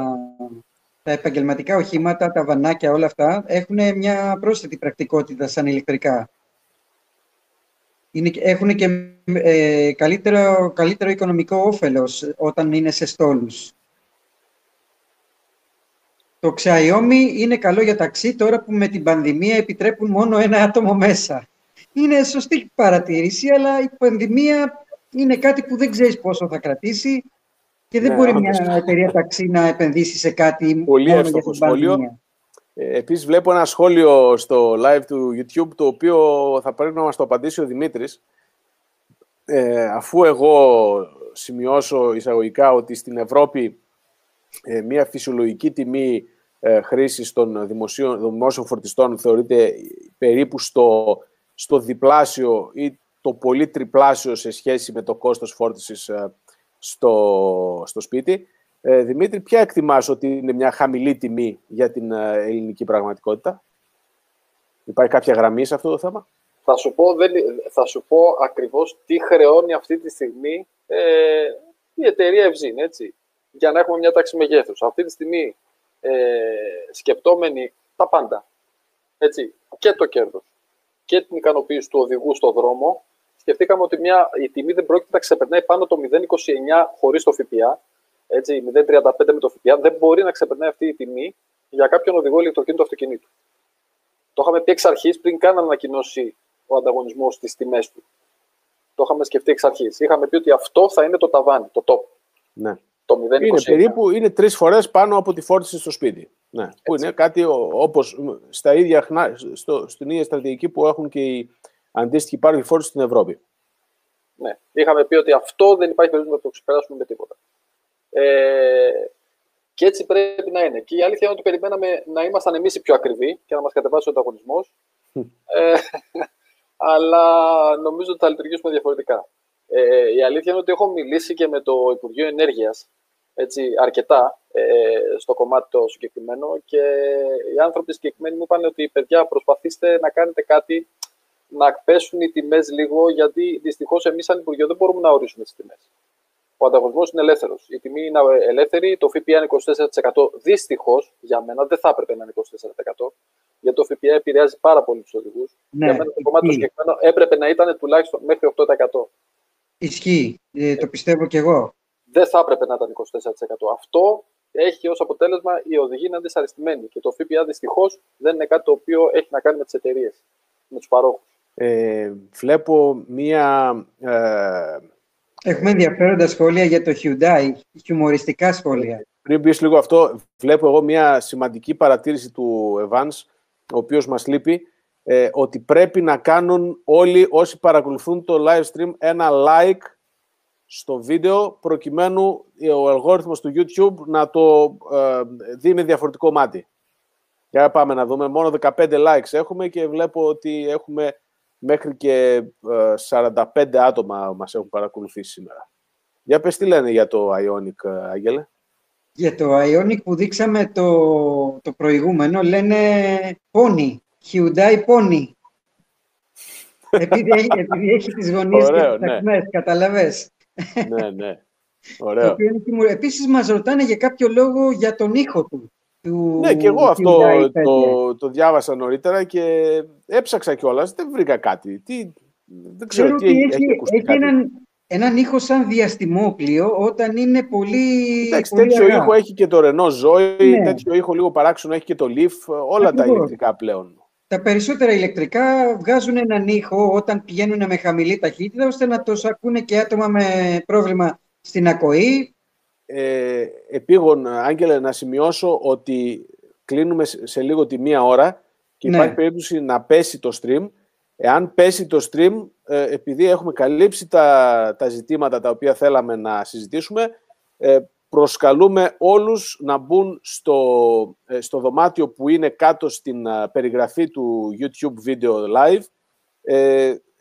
τα επαγγελματικά οχήματα, τα βανάκια, όλα αυτά, έχουν μια πρόσθετη πρακτικότητα σαν ηλεκτρικά. Είναι, έχουν και ε, καλύτερο, καλύτερο οικονομικό όφελος όταν είναι σε στόλους. Το Xiaomi είναι καλό για ταξί τώρα που με την πανδημία επιτρέπουν μόνο ένα άτομο μέσα. Είναι σωστή παρατήρηση, αλλά η πανδημία είναι κάτι που δεν ξέρεις πόσο θα κρατήσει και δεν ναι, μπορεί μια εταιρεία ταξί να επενδύσει σε κάτι Πολύ μόνο για την σχόλιο. Ε, επίσης βλέπω ένα σχόλιο στο live του YouTube το οποίο θα πρέπει να μας το απαντήσει ο Δημήτρης. Ε, αφού εγώ σημειώσω εισαγωγικά ότι στην Ευρώπη ε, μια φυσιολογική τιμή ε, χρήσης των δημοσίων, δημόσιων φορτιστών θεωρείται περίπου στο, στο διπλάσιο ή το πολύ τριπλάσιο σε σχέση με το κόστος φόρτισης ε, στο, στο σπίτι. Ε, Δημήτρη, ποια εκτιμάς ότι είναι μια χαμηλή τιμή για την ε, ελληνική πραγματικότητα; Υπάρχει κάποια γραμμή σε αυτό το θέμα; Θα σου πω, δεν, θα σου πω ακριβώς τι χρεώνει αυτή τη στιγμή ε, η εταιρεία Ευζήν, έτσι, για να έχουμε μια τάξη μεγέθους. Αυτή τη στιγμή ε, σκεπτόμενοι τα πάντα, έτσι, και το κέρδος και την ικανοποίηση του οδηγού στο δρόμο, σκεφτήκαμε ότι μια, η τιμή δεν πρόκειται να ξεπερνάει πάνω το 0,29 χωρίς το ΦΠΑ, έτσι, 0,35 με το ΦΠΑ, δεν μπορεί να ξεπερνάει αυτή η τιμή για κάποιον οδηγό ηλεκτροκίνητου αυτοκινήτου. Το είχαμε πει εξ αρχής πριν καν ανακοινώσει ο ανταγωνισμός στις τιμές του. Το είχαμε σκεφτεί εξ αρχής. Είχαμε πει ότι αυτό θα είναι το ταβάνι, το top. Ναι. Το 0, είναι περίπου είναι τρεις φορές πάνω από τη φόρτιση στο σπίτι. Ναι. Που είναι κάτι όπως στα ίδια, στο, στην ίδια στρατηγική που έχουν και οι αντίστοιχοι πάροχοι φόρτιση στην Ευρώπη. Ναι. Είχαμε πει ότι αυτό δεν υπάρχει περίπτωση να το ξεπεράσουμε με τίποτα. Ε, και έτσι πρέπει να είναι. Και η αλήθεια είναι ότι περιμέναμε να ήμασταν εμείς οι πιο ακριβοί και να μας κατεβάσει ο ανταγωνισμός. ε, αλλά νομίζω ότι θα λειτουργήσουμε διαφορετικά. Ε, η αλήθεια είναι ότι έχω μιλήσει και με το Υπουργείο Ενέργειας αρκετά ε, στο κομμάτι το συγκεκριμένο και οι άνθρωποι συγκεκριμένοι μου είπαν ότι παιδιά προσπαθήστε να κάνετε κάτι να πέσουν οι τιμές λίγο γιατί δυστυχώς εμείς σαν Υπουργείο δεν μπορούμε να ορίσουμε τις τιμές. Ο ανταγωνισμός είναι ελεύθερος. Η τιμή είναι ελεύθερη, το ΦΠΑ είναι 24%. Δυστυχώς για μένα δεν θα έπρεπε να είναι 24%. Γιατί το ΦΠΑ επηρεάζει πάρα πολύ του οδηγούς. Ναι, για μένα το κομμάτι το συγκεκριμένο έπρεπε να ήταν τουλάχιστον μέχρι 8%. Ισχύει. Ε, το πιστεύω κι εγώ. Δεν θα έπρεπε να ήταν 24%. Αυτό έχει ως αποτέλεσμα οι οδηγοί να είναι δυσαρεστημένοι. Και το ΦΠΑ δυστυχώς δεν είναι κάτι το οποίο έχει να κάνει με τις εταιρείες, με τους παρόχους. Ε, βλέπω μία. Ε... Έχουμε ενδιαφέροντα σχόλια για το Hyundai, χιουμοριστικά σχόλια. Πριν πεις λίγο αυτό, βλέπω εγώ μία σημαντική παρατήρηση του Evans, ο οποίος μας λείπει, ε, ότι πρέπει να κάνουν όλοι όσοι παρακολουθούν το live stream ένα like στο βίντεο προκειμένου ο αλγόριθμος του YouTube να το ε, δει με διαφορετικό μάτι. Για πάμε να δούμε. Μόνο 15 likes έχουμε και βλέπω ότι έχουμε μέχρι και 45 ε, άτομα μας έχουν παρακολουθήσει σήμερα. Για πες τι λένε για το Ionic, ε, Άγγελε; Για το Ionic που δείξαμε το, το προηγούμενο λένε Pony, Hyundai Pony. επειδή, έχει, επειδή έχει τις γωνίες Ωραίο, και τις ναι. καταλαβες. ναι, ναι. Ωραίο. Επίσης μας ρωτάνε για κάποιο λόγο για τον ήχο του. Του ναι, και εγώ αυτό το, το, διάβασα νωρίτερα και έψαξα κιόλας. Δεν βρήκα κάτι. Τι, δεν ξέρω, ξέρω τι έχει, έχει, έχει έναν, έναν ήχο σαν διαστημόπλιο όταν είναι πολύ. Εντάξει, τέτοιο ήχο έχει και το Renault Zoe, ναι. τέτοιο ήχο λίγο παράξενο έχει και το Leaf, όλα τα ηλεκτρικά πλέον. Τα περισσότερα ηλεκτρικά βγάζουν έναν ήχο όταν πηγαίνουν με χαμηλή ταχύτητα, ώστε να το ακούνε και άτομα με πρόβλημα στην ακοή. Ε, επίγον, Άγγελε, να σημειώσω ότι κλείνουμε σε λίγο τη μία ώρα και ναι. υπάρχει περίπτωση να πέσει το stream. Εάν πέσει το stream, ε, επειδή έχουμε καλύψει τα, τα ζητήματα τα οποία θέλαμε να συζητήσουμε, ε, προσκαλούμε όλους να μπουν στο, ε, στο δωμάτιο που είναι κάτω στην περιγραφή του YouTube Video Live.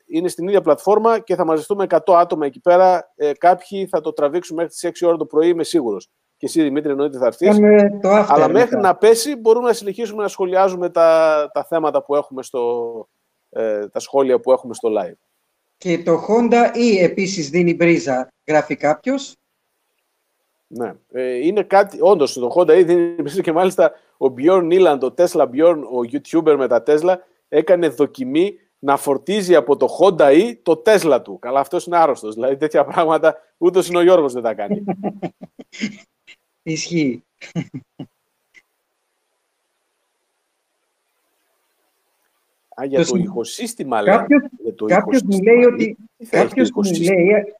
Είναι στην ίδια πλατφόρμα και θα μαζευτούμε 100 άτομα εκεί πέρα. κάποιοι θα το τραβήξουν μέχρι τις 6 ώρα το πρωί, είμαι σίγουρος. Και εσύ, Δημήτρη, εννοείται θα έρθεις. Αλλά μέχρι να πέσει μπορούμε να συνεχίσουμε να σχολιάζουμε τα, τα θέματα που έχουμε στο, τα σχόλια που έχουμε στο live. Και το Honda E επίσης δίνει μπρίζα, γράφει κάποιος; Ναι, ε, είναι κάτι, όντως το Honda E δίνει μπρίζα και μάλιστα ο Bjorn Νίλαντ, ο Tesla Bjorn, ο YouTuber με τα Tesla, έκανε δοκιμή να φορτίζει από το Honda E το Tesla του. Καλά, αυτός είναι άρρωστος, δηλαδή τέτοια πράγματα ούτως είναι ο Γιώργος δεν τα κάνει. Ισχύει. Α, για το, το ηχοσύστημα λέει. Κάποιος, το κάποιος μου λέει ότι... Κάποιος μου λέει,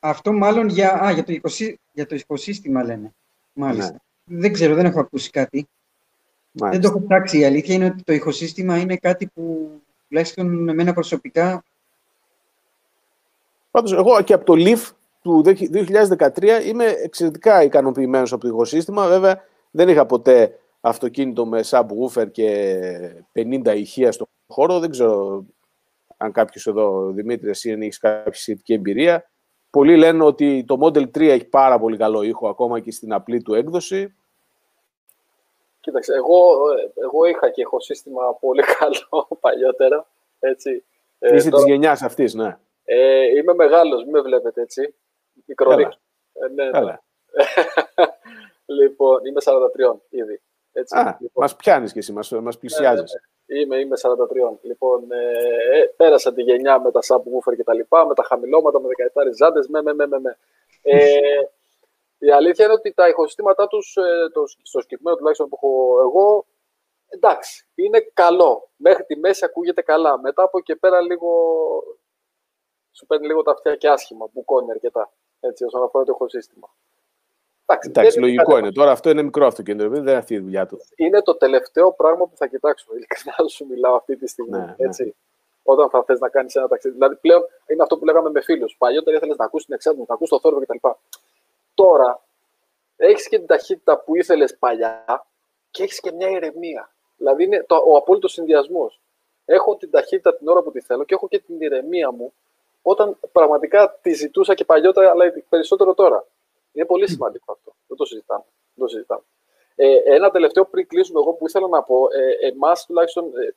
αυτό μάλλον για, α, για, το, ηχοσύ, για το ηχοσύστημα λένε. Μάλιστα. Ναι. Δεν ξέρω, δεν έχω ακούσει κάτι. Μάλιστα. Δεν το έχω ψάξει. Η αλήθεια είναι ότι το ηχοσύστημα είναι κάτι που τουλάχιστον με μένα προσωπικά... Πάντως, εγώ και από το LEAF του 2013 είμαι εξαιρετικά ικανοποιημένος από το ηχοσύστημα. Βέβαια, δεν είχα ποτέ αυτοκίνητο με subwoofer και 50 ηχεία στο χώρο. Δεν ξέρω αν κάποιος εδώ, Δημήτρη, εσύ έχεις κάποια σχετική εμπειρία. Πολλοί λένε ότι το Model 3 έχει πάρα πολύ καλό ήχο ακόμα και στην απλή του έκδοση. Κοίταξε, εγώ, εγώ είχα και σύστημα πολύ καλό παλιότερα. Έτσι. Ε, Είσαι τώρα... της γενιάς αυτής, ναι. Ε, είμαι μεγάλος, μην με βλέπετε έτσι. Μικρονίκη. Ε, ναι, ναι. λοιπόν, είμαι 43 ήδη. Έτσι, Α, λοιπόν. μας πιάνεις και εσύ, μας, μας πλησιάζεις. Ναι, ναι, ναι. Είμαι, είμαι 43. Λοιπόν, ε, ε, πέρασα τη γενιά με τα subwoofer και τα λοιπά, με τα χαμηλώματα, με 17 ριζάντες, με, με, με, με. με. Ε, η αλήθεια είναι ότι τα ηχοσυστήματά τους, ε, το, στο συγκεκριμένο τουλάχιστον που έχω εγώ, εντάξει, είναι καλό. Μέχρι τη μέση ακούγεται καλά. Μετά από εκεί πέρα λίγο, σου παίρνει λίγο τα αυτιά και άσχημα, μπουκώνει αρκετά, έτσι, όσον αφορά το ηχοσύστημα. Εντάξει, Εντάξει λογικό είναι. Τώρα αυτό είναι μικρό αυτοκίνητο, δεν είναι αυτή η δουλειά του. Είναι το τελευταίο πράγμα που θα κοιτάξω. Ειλικρινά σου μιλάω αυτή τη στιγμή. Ναι, ναι. έτσι. Ναι. Όταν θα θες να κάνεις ένα ταξίδι. Δηλαδή πλέον είναι αυτό που λέγαμε με φίλους. Παλιότερα ήθελες να ακούσει την εξάρτηση, να ακούσει το θόρυβο κτλ. Τώρα έχεις και την ταχύτητα που ήθελες παλιά και έχεις και μια ηρεμία. Δηλαδή είναι το, ο απόλυτος συνδυασμός. Έχω την ταχύτητα την ώρα που τη θέλω και έχω και την ηρεμία μου όταν πραγματικά τη ζητούσα και παλιότερα, αλλά περισσότερο τώρα. Είναι πολύ σημαντικό αυτό. Δεν το συζητάμε. Δεν το συζητάμε. Ε, ένα τελευταίο πριν κλείσουμε εγώ που ήθελα να πω, ε, εμάς τουλάχιστον ε,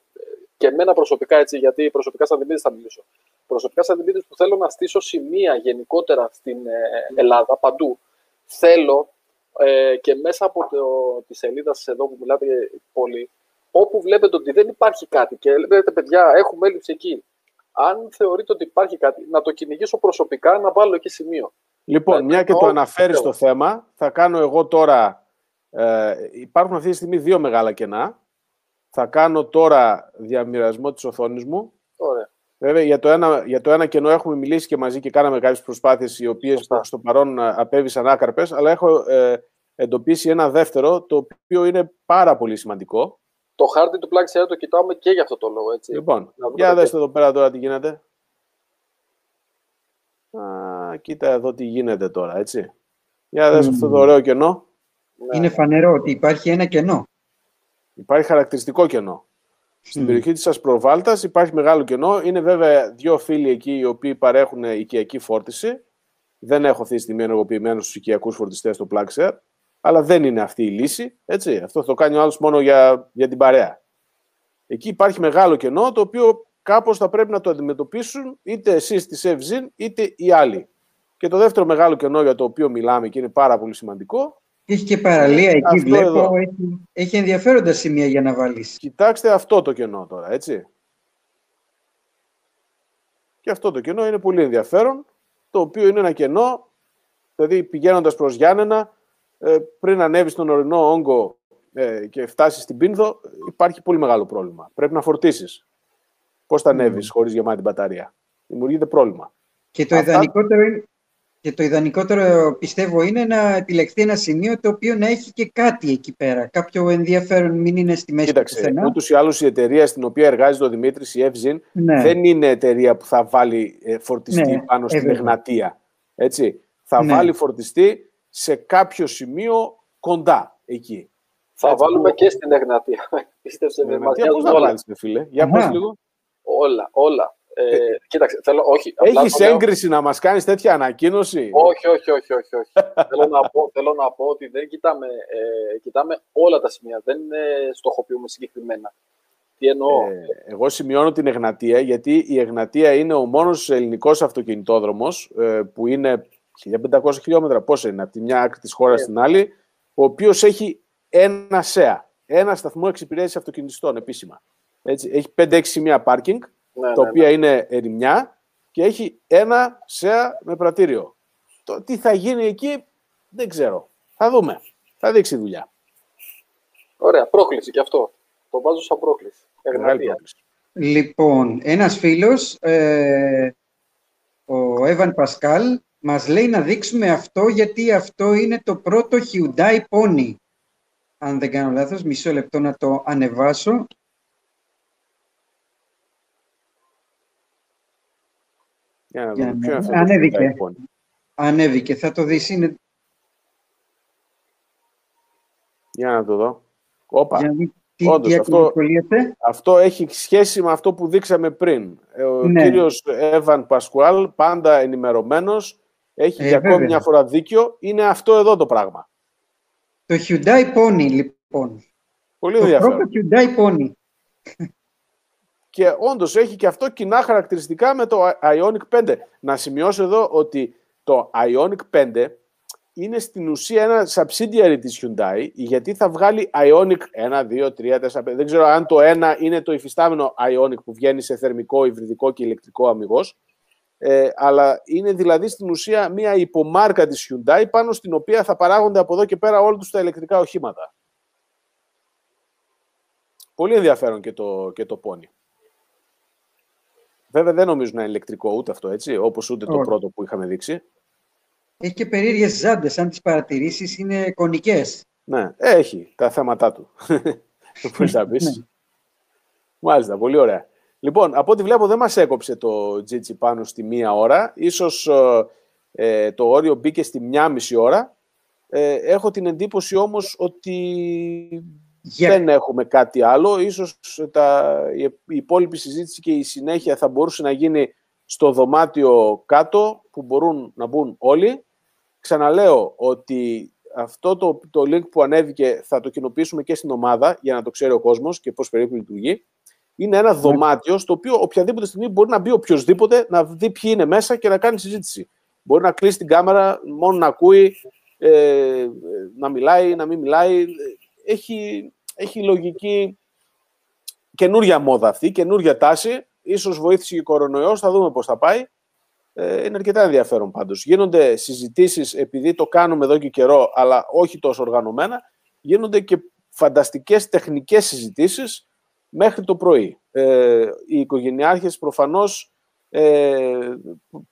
και εμένα προσωπικά έτσι, γιατί προσωπικά σαν Δημήτρης θα μιλήσω. Προσωπικά σαν Δημήτρης που θέλω να στήσω σημεία γενικότερα στην ε, Ελλάδα, παντού. Θέλω ε, και μέσα από το, τη σελίδα σας εδώ που μιλάτε πολύ, όπου βλέπετε ότι δεν υπάρχει κάτι και λέτε παιδιά έχουμε έλλειψη εκεί. Αν θεωρείτε ότι υπάρχει κάτι, να το κυνηγήσω προσωπικά, να βάλω εκεί σημείο. Λοιπόν, μια και το αναφέρεις στο θέμα, θα κάνω εγώ τώρα. Ε, υπάρχουν αυτή τη στιγμή δύο μεγάλα κενά. Θα κάνω τώρα διαμοιρασμό της οθόνης μου. Ωραία. Βέβαια, για το, ένα, για το ένα κενό έχουμε μιλήσει και μαζί και κάναμε κάποιες προσπάθειες οι οποίες στο παρόν ε, απέβησαν άκαρπες, αλλά έχω ε, εντοπίσει ένα δεύτερο, το οποίο είναι πάρα πολύ σημαντικό. Το χάρτη του Black το κοιτάμε και για αυτό το λόγο, έτσι. Λοιπόν, για δέστε εδώ πέρα τώρα τι γίνεται. Α, κοίτα εδώ τι γίνεται τώρα, έτσι. Για δες αυτό το ωραίο κενό. Είναι φανερό ότι υπάρχει ένα κενό. Υπάρχει χαρακτηριστικό κενό. Στην περιοχή της Ασπροβάλτας υπάρχει μεγάλο κενό. Είναι βέβαια δύο φίλοι εκεί οι οποίοι παρέχουν οικιακή φόρτιση. Δεν έχω αυτή τη στιγμή ενεργοποιημένο στου οικιακούς φορτιστές στο Plugshare, αλλά δεν είναι αυτή η λύση. Έτσι. Αυτό θα το κάνει ο άλλος μόνο για, για την παρέα. Εκεί υπάρχει μεγάλο κενό το οποίο κάπως θα πρέπει να το αντιμετωπίσουν είτε εσείς της Evzin είτε οι άλλοι. Και το δεύτερο μεγάλο κενό για το οποίο μιλάμε και είναι πάρα πολύ σημαντικό. Έχει και παραλία εκεί, αυτό βλέπω. Έχει, έχει ενδιαφέροντα σημεία για να βάλεις. Κοιτάξτε αυτό το κενό τώρα, έτσι. Και αυτό το κενό είναι πολύ ενδιαφέρον, το οποίο είναι ένα κενό, δηλαδή πηγαίνοντας προς Γιάννενα, ε, πριν ανέβεις στον ορεινό όγκο ε, και φτάσεις στην Πίνδο, υπάρχει πολύ μεγάλο πρόβλημα. Πρέπει να φορτίσεις. Πώς θα ανέβεις mm. χωρίς γεμάτη μπαταρία. Δημιουργείται πρόβλημα. Και το, Αυτά... ιδανικότερο είναι, και το ιδανικότερο πιστεύω είναι να επιλεχθεί ένα σημείο το οποίο να έχει και κάτι εκεί πέρα. Κάποιο ενδιαφέρον, μην είναι στη μέση Κοίταξε, του Ούτως ή άλλως η εταιρεία στην οποία εργάζεται ο Δημήτρης, η Evzin, ναι. δεν είναι εταιρεία που θα βάλει ε, φορτιστή ναι, πάνω στην Εγνατία. Έτσι. Θα ναι. βάλει φορτιστή σε κάποιο σημείο κοντά εκεί. Θα Έτσι, βάλουμε που... και στην Εγνατία. Πίστεψε με μας. Πώς θα βάλεις, φίλε; Για πες λίγο. Όλα, όλα. Ε, ε, κοίταξε, θέλω, όχι. Έχεις έγκριση να μας κάνεις τέτοια ανακοίνωση; Όχι, όχι, όχι. όχι, όχι. θέλω, να πω, θέλω να πω ότι δεν κοιτάμε, ε, κοιτάμε όλα τα σημεία. Δεν ε, στοχοποιούμε συγκεκριμένα. Τι εννοώ; Ε, εγώ σημειώνω την Εγνατία, γιατί η Εγνατία είναι ο μόνος ελληνικός αυτοκινητόδρομος ε, που είναι 1500 χιλιόμετρα. Πώς είναι, από τη μια άκρη της χώρας ε. στην άλλη, ο οποίος έχει ένα ΣΕΑ, ένα σταθμό εξυπηρέτησης αυτοκινητιστών επίσημα. Έτσι, έχει 5-6 σημεία πάρκινγκ ναι, τα ναι, οποία ναι. είναι ερημιά και έχει ένα ΣΕΑ με πρατήριο. Το τι θα γίνει εκεί δεν ξέρω. Θα δούμε. Θα δείξει δουλειά. Ωραία, πρόκληση και αυτό. Το βάζω σαν πρόκληση. Λοιπόν, ένας φίλος, ε, ο Εύαν Πασκάλ, μας λέει να δείξουμε αυτό γιατί αυτό είναι το πρώτο Hyundai Pony. Αν δεν κάνω λάθος, μισό λεπτό να το ανεβάσω. Για να δούμε. Ανέβηκε. Ανέβηκε. Θα το δεις. Είναι... Για να το δω. Όπα. Τι, Όντως, αυτό, αυτό έχει σχέση με αυτό που δείξαμε πριν. Ε, ο ναι. κύριος Εύαν Πασκουάλ, πάντα ενημερωμένος, έχει ε, για ακόμη μια φορά δίκιο. Είναι αυτό εδώ το πράγμα. Το Hyundai Pony, λοιπόν. Πολύ ενδιαφέρον. Το πρώτο Hyundai Pony. Και όντως έχει και αυτό κοινά χαρακτηριστικά με το Ionic 5. Να σημειώσω εδώ ότι το Ionic 5 είναι στην ουσία ένα subsidiary της Hyundai, γιατί θα βγάλει Ionic 1, 2, 3, 4, 5. Δεν ξέρω αν το ένα είναι το υφιστάμενο Ionic που βγαίνει σε θερμικό, υβριδικό και ηλεκτρικό αμυγός. Ε, αλλά είναι δηλαδή στην ουσία μια υπομάρκα της Hyundai πάνω στην οποία θα παράγονται από εδώ και πέρα όλα τους τα ηλεκτρικά οχήματα. Πολύ ενδιαφέρον και το, και το Pony. Βέβαια δεν νομίζω να είναι ηλεκτρικό ούτε αυτό, έτσι, όπως ούτε το πρώτο που είχαμε δείξει. Έχει και περίεργες ζάντες, αν τις παρατηρήσεις είναι κονικές. Ναι, έχει τα θέματα του. Πώς θα πεις. Ναι. Μάλιστα, πολύ ωραία. Λοιπόν, από ό,τι βλέπω δεν μας έκοψε το GG πάνω στη μία ώρα. Ίσως ε, το όριο μπήκε στη μία μισή ώρα. Ε, έχω την εντύπωση όμως ότι δεν έχουμε κάτι άλλο. Ίσως τα, η υπόλοιπη συζήτηση και η συνέχεια θα μπορούσε να γίνει στο δωμάτιο κάτω που μπορούν να μπουν όλοι. Ξαναλέω ότι αυτό το, το link που ανέβηκε θα το κοινοποιήσουμε και στην ομάδα για να το ξέρει ο κόσμος και πώς περίπου λειτουργεί. Είναι ένα ναι. δωμάτιο στο οποίο οποιαδήποτε στιγμή μπορεί να μπει οποιοδήποτε να δει ποιοι είναι μέσα και να κάνει συζήτηση. Μπορεί να κλείσει την κάμερα, μόνο να ακούει, ε, να μιλάει, να μην μιλάει. Έχει, έχει λογική καινούρια μόδα αυτή, καινούρια τάση. Ίσως βοήθησε και ο κορονοϊός, θα δούμε πώς θα πάει. Ε, είναι αρκετά ενδιαφέρον πάντως. Γίνονται συζητήσεις, επειδή το κάνουμε εδώ και καιρό, αλλά όχι τόσο οργανωμένα, γίνονται και φανταστικές τεχνικές συζητήσεις μέχρι το πρωί. Ε, οι οικογενειάρχες προφανώς ε,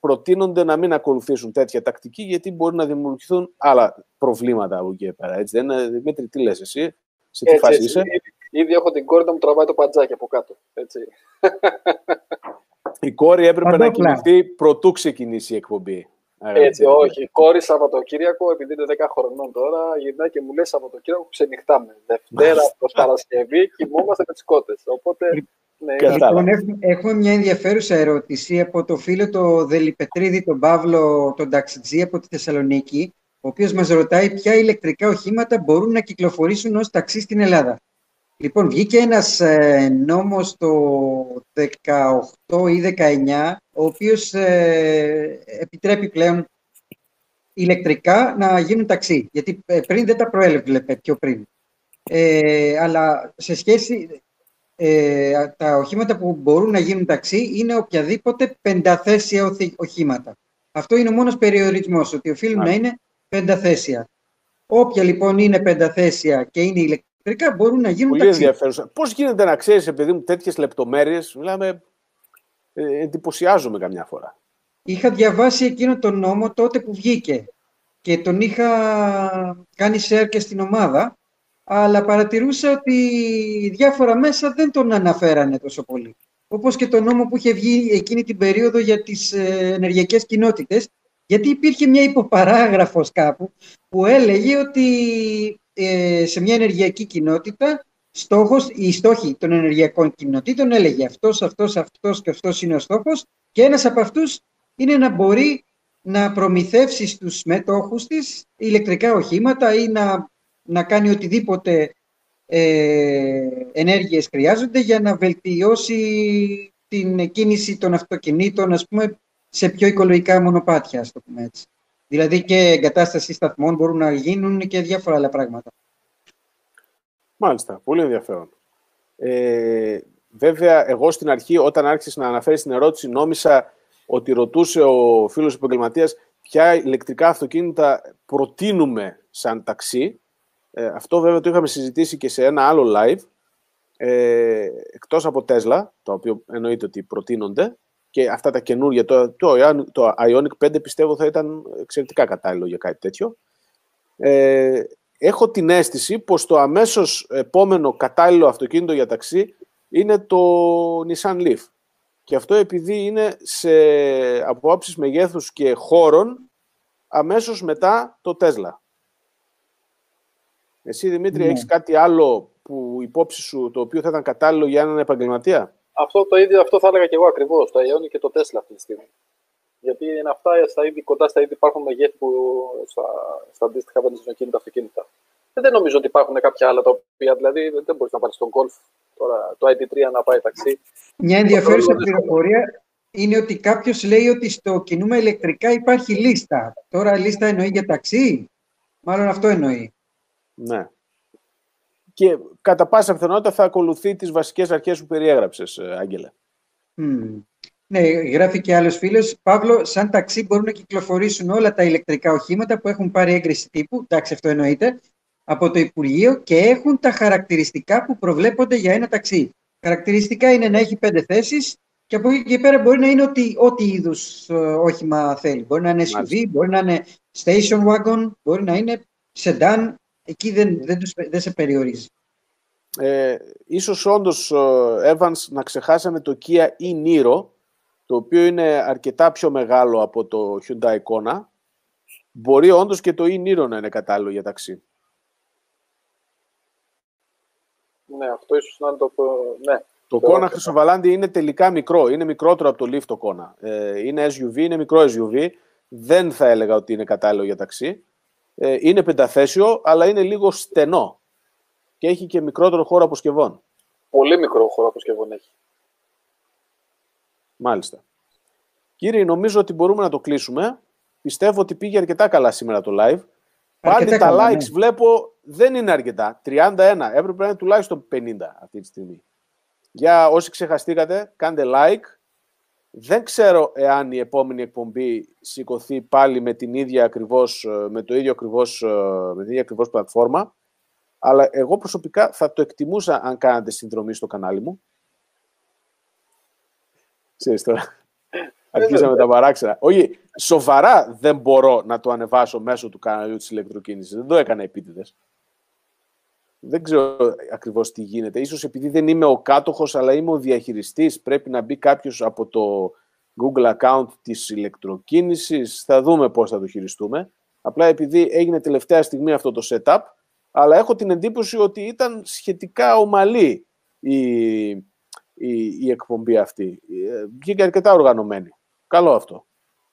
προτείνονται να μην ακολουθήσουν τέτοια τακτική γιατί μπορεί να δημιουργηθούν άλλα προβλήματα από εκεί πέρα. Έτσι, δεν είναι, Δημήτρη, τι λες εσύ, σε τι φάση είσαι; Ήδη, έχω την κόρη να μου τραβάει το παντζάκι από κάτω. Έτσι. Η κόρη έπρεπε να κοιμηθεί πρωτού ξεκινήσει η εκπομπή. Έτσι, όχι. Κόρη Σαββατοκύριακο, επειδή είναι 10 χρονών τώρα, γυρνάει και μου λέει Σαββατοκύριακο ξενυχτάμε. Δευτέρα προ Παρασκευή κοιμόμαστε με τις κότες. Οπότε. Ναι, λοιπόν, έχουμε, μια ενδιαφέρουσα ερώτηση από το φίλο το Δελιπετρίδη, τον Παύλο, τον Ταξιτζή από τη Θεσσαλονίκη, ο οποίος μας ρωτάει ποια ηλεκτρικά οχήματα μπορούν να κυκλοφορήσουν ως ταξί στην Ελλάδα. Λοιπόν, βγήκε ένας ε, νόμος το 18 ή 19, ο οποίος ε, επιτρέπει πλέον ηλεκτρικά να γίνουν ταξί. Γιατί ε, πριν δεν τα προέλευπε πιο πριν. Ε, αλλά σε σχέση, ε, τα οχήματα που μπορούν να γίνουν ταξί είναι οποιαδήποτε πενταθέσια οχήματα. Αυτό είναι ο μόνος περιορισμός, ότι οφείλουν να είναι πενταθέσια. Όποια λοιπόν είναι πενταθέσια και είναι ηλεκτρικά μπορούν να γίνουν Πολύ ταξί. ενδιαφέρουσα. Πώς γίνεται να ξέρεις, επειδή μου τέτοιες λεπτομέρειες, μιλάμε, ε, εντυπωσιάζομαι καμιά φορά. Είχα διαβάσει εκείνο τον νόμο τότε που βγήκε και τον είχα κάνει share και στην ομάδα, αλλά παρατηρούσα ότι διάφορα μέσα δεν τον αναφέρανε τόσο πολύ. Όπως και τον νόμο που είχε βγει εκείνη την περίοδο για τις ε, ενεργειακές κοινότητες, γιατί υπήρχε μια υποπαράγραφος κάπου που έλεγε ότι ε, σε μια ενεργειακή κοινότητα στόχος, οι στόχοι των ενεργειακών κοινοτήτων έλεγε αυτός, αυτός, αυτός και αυτός είναι ο στόχος και ένας από αυτούς είναι να μπορεί να προμηθεύσει στους μετόχους της ηλεκτρικά οχήματα ή να, να κάνει οτιδήποτε ε, ενέργειες χρειάζονται για να βελτιώσει την κίνηση των αυτοκινήτων, ας πούμε, σε πιο οικολογικά μονοπάτια, ας το πούμε έτσι. Δηλαδή και εγκατάσταση σταθμών μπορούν να γίνουν και διάφορα άλλα πράγματα. Μάλιστα, πολύ ενδιαφέρον. Ε, βέβαια, εγώ στην αρχή, όταν άρχισε να αναφέρεις την ερώτηση, νόμισα ότι ρωτούσε ο φίλος επαγγελματίας ποια ηλεκτρικά αυτοκίνητα προτείνουμε σαν ταξί; Ε, αυτό βέβαια το είχαμε συζητήσει και σε ένα άλλο live, ε, εκτός από Tesla, το οποίο εννοείται ότι προτείνονται, και αυτά τα καινούργια, το, το, το Ionic 5 πιστεύω θα ήταν εξαιρετικά κατάλληλο για κάτι τέτοιο. Ε, έχω την αίσθηση πως το αμέσως επόμενο κατάλληλο αυτοκίνητο για ταξί είναι το Nissan Leaf. Και αυτό επειδή είναι σε απόψεις μεγέθους και χώρων αμέσως μετά το Tesla. Εσύ, Δημήτρη, ναι. έχεις κάτι άλλο που υπόψη σου το οποίο θα ήταν κατάλληλο για έναν επαγγελματία; Αυτό το ίδιο αυτό θα έλεγα και εγώ ακριβώς. Το Ioniq και το Tesla αυτή τη στιγμή. Γιατί είναι αυτά στα είδη, κοντά στα είδη υπάρχουν μεγέθη που στα, στα αντίστοιχα βενζινοκίνητα αυτοκίνητα. Δεν νομίζω ότι υπάρχουν κάποια άλλα τα οποία δηλαδή δεν μπορείς να πάρεις στον Golf τώρα το ID3 να πάει ταξί. Μια ενδιαφέρουσα πληροφορία είναι ότι κάποιος λέει ότι στο κινούμε ηλεκτρικά υπάρχει λίστα. Τώρα λίστα εννοεί για ταξί; Μάλλον αυτό εννοεί. Ναι και κατά πάσα πιθανότητα θα ακολουθεί τις βασικές αρχές που περιέγραψες, ε, Άγγελε. Mm. Ναι, γράφει και άλλος φίλος. Παύλο, σαν ταξί μπορούν να κυκλοφορήσουν όλα τα ηλεκτρικά οχήματα που έχουν πάρει έγκριση τύπου, εντάξει αυτό εννοείται, από το Υπουργείο και έχουν τα χαρακτηριστικά που προβλέπονται για ένα ταξί. Χαρακτηριστικά είναι να έχει πέντε θέσεις και από εκεί και πέρα μπορεί να είναι ό,τι, ό,τι είδους ε, όχημα θέλει. Μπορεί να είναι SUV, μπορεί να είναι station wagon, μπορεί να είναι sedan, εκεί δεν, δεν, τους, δεν σε περιορίζει. Ε, ίσως όντως, Evans, να ξεχάσαμε το Kia e-Niro, το οποίο είναι αρκετά πιο μεγάλο από το Hyundai Kona. Μπορεί όντως και το e-Niro να είναι κατάλληλο για ταξί. Ναι, αυτό ίσως να είναι το... Ναι. Το Kona Χρυσοβαλάντι είναι τελικά μικρό. Είναι μικρότερο από το Leaf το Kona. Ε, είναι SUV, είναι μικρό SUV. Δεν θα έλεγα ότι είναι κατάλληλο για ταξί. Ε, είναι πενταθέσιο, αλλά είναι λίγο στενό και έχει και μικρότερο χώρο αποσκευών. Πολύ μικρό χώρο αποσκευών έχει. Μάλιστα. Κύριε, νομίζω ότι μπορούμε να το κλείσουμε. Πιστεύω ότι πήγε αρκετά καλά σήμερα το live. Πάλι τα likes ναι. βλέπω δεν είναι αρκετά. 31. Έπρεπε να είναι τουλάχιστον 50 αυτή τη στιγμή. Για όσοι ξεχαστήκατε, κάντε like, δεν ξέρω εάν η επόμενη εκπομπή σηκωθεί πάλι με την ίδια ακριβώς, ε, με το ίδιο ακριβώς, ε, με την ίδια ακριβώς πλατφόρμα, αλλά εγώ προσωπικά θα το εκτιμούσα αν κάνατε συνδρομή στο κανάλι μου. Ξέρεις τώρα. Αρχίσαμε τα παράξενα. Όχι, σοβαρά δεν μπορώ να το ανεβάσω μέσω του καναλιού της ηλεκτροκίνησης. Δεν το έκανα επίτηδες. Δεν ξέρω ακριβώς τι γίνεται. Ίσως επειδή δεν είμαι ο κάτοχος, αλλά είμαι ο διαχειριστής, πρέπει να μπει κάποιος από το Google account της ηλεκτροκίνησης. Θα δούμε πώς θα το χειριστούμε. Απλά επειδή έγινε τελευταία στιγμή αυτό το setup, αλλά έχω την εντύπωση ότι ήταν σχετικά ομαλή η, η, η εκπομπή αυτή. Ε, βγήκε αρκετά οργανωμένη. Καλό αυτό.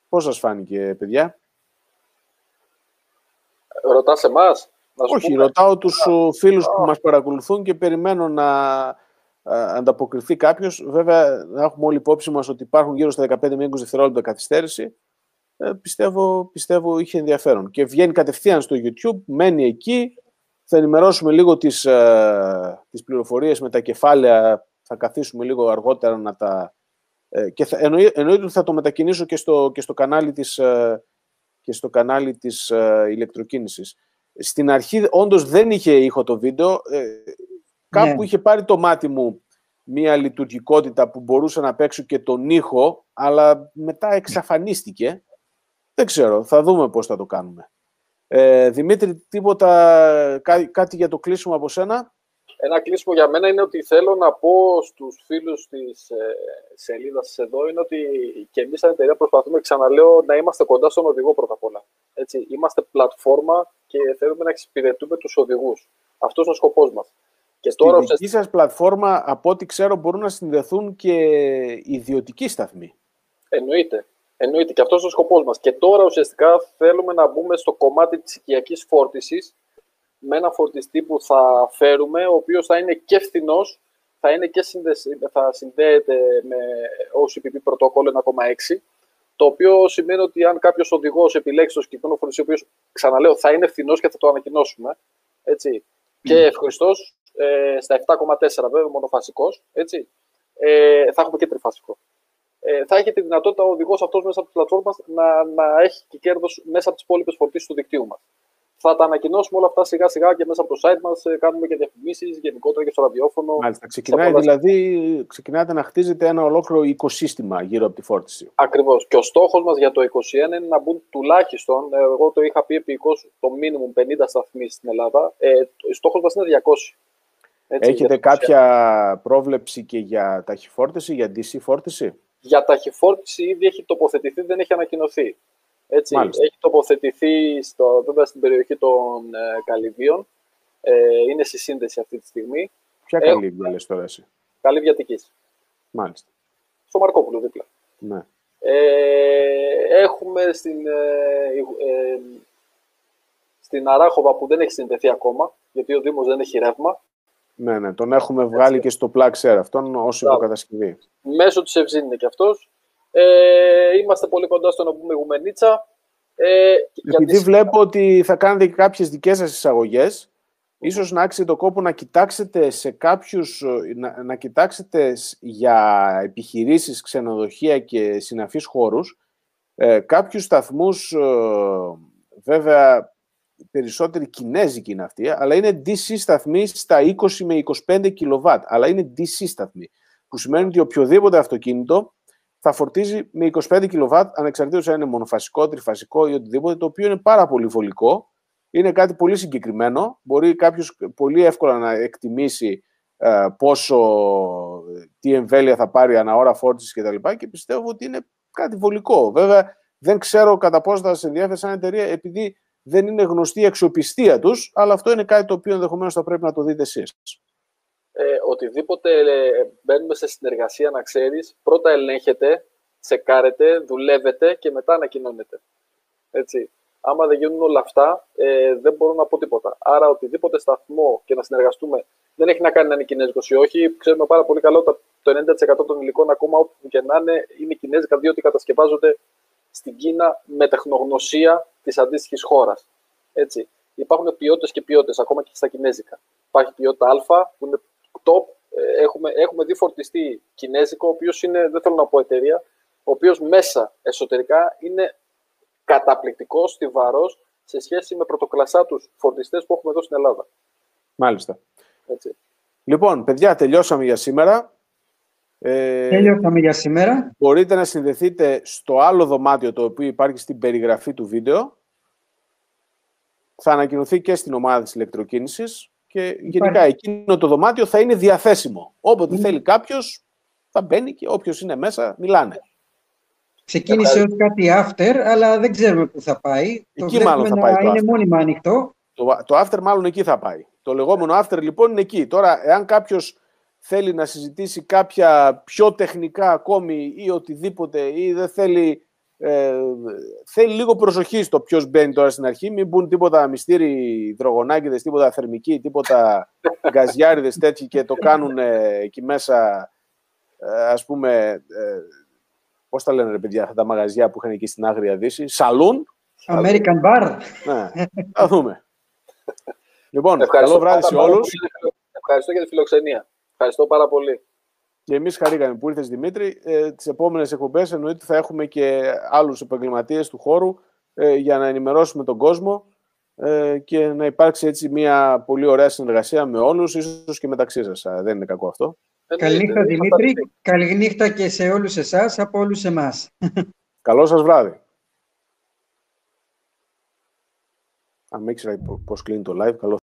Πώς σας φάνηκε, παιδιά; Ρωτάς εμάς; Όχι, πούμε. ρωτάω τους φίλους που μας παρακολουθούν και περιμένω να ανταποκριθεί κάποιος. Βέβαια, να έχουμε όλοι υπόψη μας ότι υπάρχουν γύρω στα 15 με 20 δευτερόλεπτα καθυστέρηση. Ε, πιστεύω, πιστεύω είχε ενδιαφέρον. Και βγαίνει κατευθείαν στο YouTube, μένει εκεί. Θα ενημερώσουμε λίγο τις, ε, τις πληροφορίες με τα κεφάλαια. Θα καθίσουμε λίγο αργότερα να τα... Ε, και θα, εννοείται ότι θα το μετακινήσω και στο, και στο κανάλι της, ε, και στο κανάλι της ε, ηλεκτροκίνησης. Στην αρχή όντως δεν είχε ήχο το βίντεο. Ε, κάπου ναι. είχε πάρει το μάτι μου μία λειτουργικότητα που μπορούσα να παίξω και τον ήχο, αλλά μετά εξαφανίστηκε. Δεν ξέρω, θα δούμε πώς θα το κάνουμε. Ε, Δημήτρη, τίποτα, κά, κάτι για το κλείσιμο από σένα; Ένα κλείσιμο για μένα είναι ότι θέλω να πω στους φίλους της ε, σελίδας εδώ είναι ότι και εμείς σαν εταιρεία προσπαθούμε, ξαναλέω, να είμαστε κοντά στον οδηγό πρώτα απ' όλα. Έτσι, είμαστε πλατφόρμα και θέλουμε να εξυπηρετούμε τους οδηγούς. Αυτός είναι ο σκοπός μας. Και Στη τώρα, δική σας πλατφόρμα, από ό,τι ξέρω, μπορούν να συνδεθούν και ιδιωτικοί σταθμοί. Εννοείται. Εννοείται και αυτός είναι ο σκοπός μας. Και τώρα ουσιαστικά θέλουμε να μπούμε στο κομμάτι της οικιακής φόρτισης με ένα φορτιστή που θα φέρουμε, ο οποίος θα είναι και φθηνός, θα, είναι και θα συνδέεται με OCPP πρωτόκολλο 1,6, το οποίο σημαίνει ότι αν κάποιος οδηγός επιλέξει το συγκεκριμένο φορτιστή, ο οποίος ξαναλέω θα είναι φθηνός και θα το ανακοινώσουμε, έτσι, και ευχαριστώς ε, στα 7,4 βέβαια μονοφασικός, έτσι, ε, θα έχουμε και τριφασικό. Ε, θα έχει τη δυνατότητα ο οδηγός αυτός μέσα από τη πλατφόρμα να, να έχει και κέρδος μέσα από τις υπόλοιπες φορτίσεις του δικτύου μας. Θα τα ανακοινώσουμε όλα αυτά σιγά σιγά και μέσα από το site μας. Ε, κάνουμε και διαφημίσεις γενικότερα και στο ραδιόφωνο. Μάλιστα. Ξεκινάει δηλαδή, ξεκινάτε να χτίζετε ένα ολόκληρο οικοσύστημα γύρω από τη φόρτιση. Ακριβώς. Και ο στόχος μας για το 2021 είναι να μπουν τουλάχιστον, ε, εγώ το είχα πει επί το μήνυμο 50 σταθμοί στην Ελλάδα. Ε, ο στόχος μας είναι 200. Έτσι, Έχετε κάποια πρόβλεψη και για ταχυφόρτιση, για DC φόρτιση; Για ταχυφόρτιση ήδη έχει τοποθετηθεί, δεν έχει ανακοινωθεί. Έτσι, έχει τοποθετηθεί στο, βέβαια στην περιοχή των ε, Καλυβίων. Ε, είναι στη σύνδεση αυτή τη στιγμή. Ποια Έχω... Καλύβια λες τώρα εσύ; Καλύβια Αττικής. Μάλιστα. Στο Μαρκόπουλο δίπλα. Ναι. Ε, έχουμε στην, ε, ε, στην Αράχοβα που δεν έχει συνδεθεί ακόμα, γιατί ο Δήμος δεν έχει ρεύμα. Ναι, ναι, τον έχουμε βγάλει και στο Plug Share αυτόν ως υποκατασκευή. Μέσω της Ευζήν είναι και αυτός. Ε, είμαστε πολύ κοντά στο να πούμε Γουμενίτσα. Ε, Επειδή βλέπω ότι θα κάνετε και κάποιες δικές σας εισαγωγές, ίσως να άξει το κόπο να κοιτάξετε σε κάποιους, να, να κοιτάξετε για επιχειρήσεις, ξενοδοχεία και συναφείς χώρους, ε, κάποιους σταθμούς, ε, βέβαια περισσότεροι κινέζικοι είναι αυτοί, αλλά είναι DC σταθμοί στα 20 με 25 κιλοβάτ, αλλά είναι DC σταθμοί, που σημαίνει ότι οποιοδήποτε αυτοκίνητο θα φορτίζει με 25 κιλοβάτ, ανεξαρτήτως αν είναι μονοφασικό, τριφασικό ή οτιδήποτε, το οποίο είναι πάρα πολύ βολικό, είναι κάτι πολύ συγκεκριμένο, μπορεί κάποιος πολύ εύκολα να εκτιμήσει ε, πόσο, τι εμβέλεια θα πάρει ανά ώρα φόρτισης κτλ. Και, και πιστεύω ότι είναι κάτι βολικό. Βέβαια, δεν ξέρω κατά πόσο θα σε ενδιαφέρει σαν εταιρεία, επειδή δεν είναι γνωστή η αξιοπιστία τους, αλλά αυτό είναι κάτι το οποίο ενδεχομένως θα πρέπει να το δείτε εσείς. Ε, οτιδήποτε ε, μπαίνουμε σε συνεργασία, να ξέρεις, πρώτα ελέγχετε, τσεκάρετε, δουλεύετε και μετά ανακοινώνετε. Έτσι. Άμα δεν γίνουν όλα αυτά, ε, δεν μπορώ να πω τίποτα. Άρα, οτιδήποτε σταθμό και να συνεργαστούμε δεν έχει να κάνει να είναι κινέζικος ή όχι. Ξέρουμε πάρα πολύ καλό ότι το 90% των υλικών, ακόμα όπου και να είναι, είναι κινέζικα, διότι κατασκευάζονται στην Κίνα με τεχνογνωσία της αντίστοιχης χώρας. Έτσι. Υπάρχουν ποιότητες και ποιότητες, ακόμα και στα κινέζικα. Υπάρχει ποιότητα Α, που είναι top. Ε, έχουμε, έχουμε δει φορτιστή κινέζικο, ο οποίος είναι, δεν θέλω να πω εταιρεία, ο οποίος μέσα εσωτερικά είναι καταπληκτικός, στιβαρός σε σχέση με πρωτοκλασσά τους φορτιστές που έχουμε εδώ στην Ελλάδα. Μάλιστα. Έτσι. Λοιπόν, παιδιά, τελειώσαμε για σήμερα. Ε, Τελειώσαμε για σήμερα. Μπορείτε να συνδεθείτε στο άλλο δωμάτιο το οποίο υπάρχει στην περιγραφή του βίντεο. Θα ανακοινωθεί και στην ομάδα της ηλεκτροκίνησης και γενικά εκείνο το δωμάτιο θα είναι διαθέσιμο. Όποτε θέλει κάποιος θα μπαίνει και όποιος είναι μέσα μιλάνε. Ξεκίνησε ως κάτι after, αλλά δεν ξέρουμε πού θα πάει. Εκεί το μάλλον θα να πάει το είναι after. μόνιμα ανοιχτό. Το, το after μάλλον εκεί θα πάει. Το λεγόμενο after λοιπόν είναι εκεί. Τώρα, εάν κάποιος θέλει να συζητήσει κάποια πιο τεχνικά ακόμη ή οτιδήποτε ή δεν θέλει, ε, θέλει λίγο προσοχή στο ποιος μπαίνει τώρα στην αρχή, μην μπουν τίποτα μυστήρι υδρογονάκιδες, τίποτα θερμικοί, τίποτα γκαζιάριδες τέτοιοι και το κάνουν ε, εκεί μέσα, ε, ας πούμε, ε, πώς τα λένε ρε παιδιά αυτά τα μαγαζιά που είχαν εκεί στην Άγρια Δύση, σαλούν, American Bar. ναι, θα δούμε. Λοιπόν, Ευχαριστώ καλό βράδυ πάρα σε πάρα όλους. πολύ. Ευχαριστώ για τη φιλοξενία. Ευχαριστώ πάρα πολύ. Και εμείς χαρήκαμε που ήρθες Δημήτρη. Ε, τις επόμενες εκπομπές εννοείται θα έχουμε και άλλους επαγγελματίες του χώρου ε, για να ενημερώσουμε τον κόσμο ε, και να υπάρξει έτσι μια πολύ ωραία συνεργασία με όλους, ίσως και μεταξύ σας. Α, Δεν είναι κακό αυτό. Καληνύχτα Εννοείται, Δημήτρη. είμαστε Καληνύχτα και σε όλους εσάς από όλους εμάς. Καλό σας βράδυ. Αν με ήξερα πώς κλείνει το live, καλό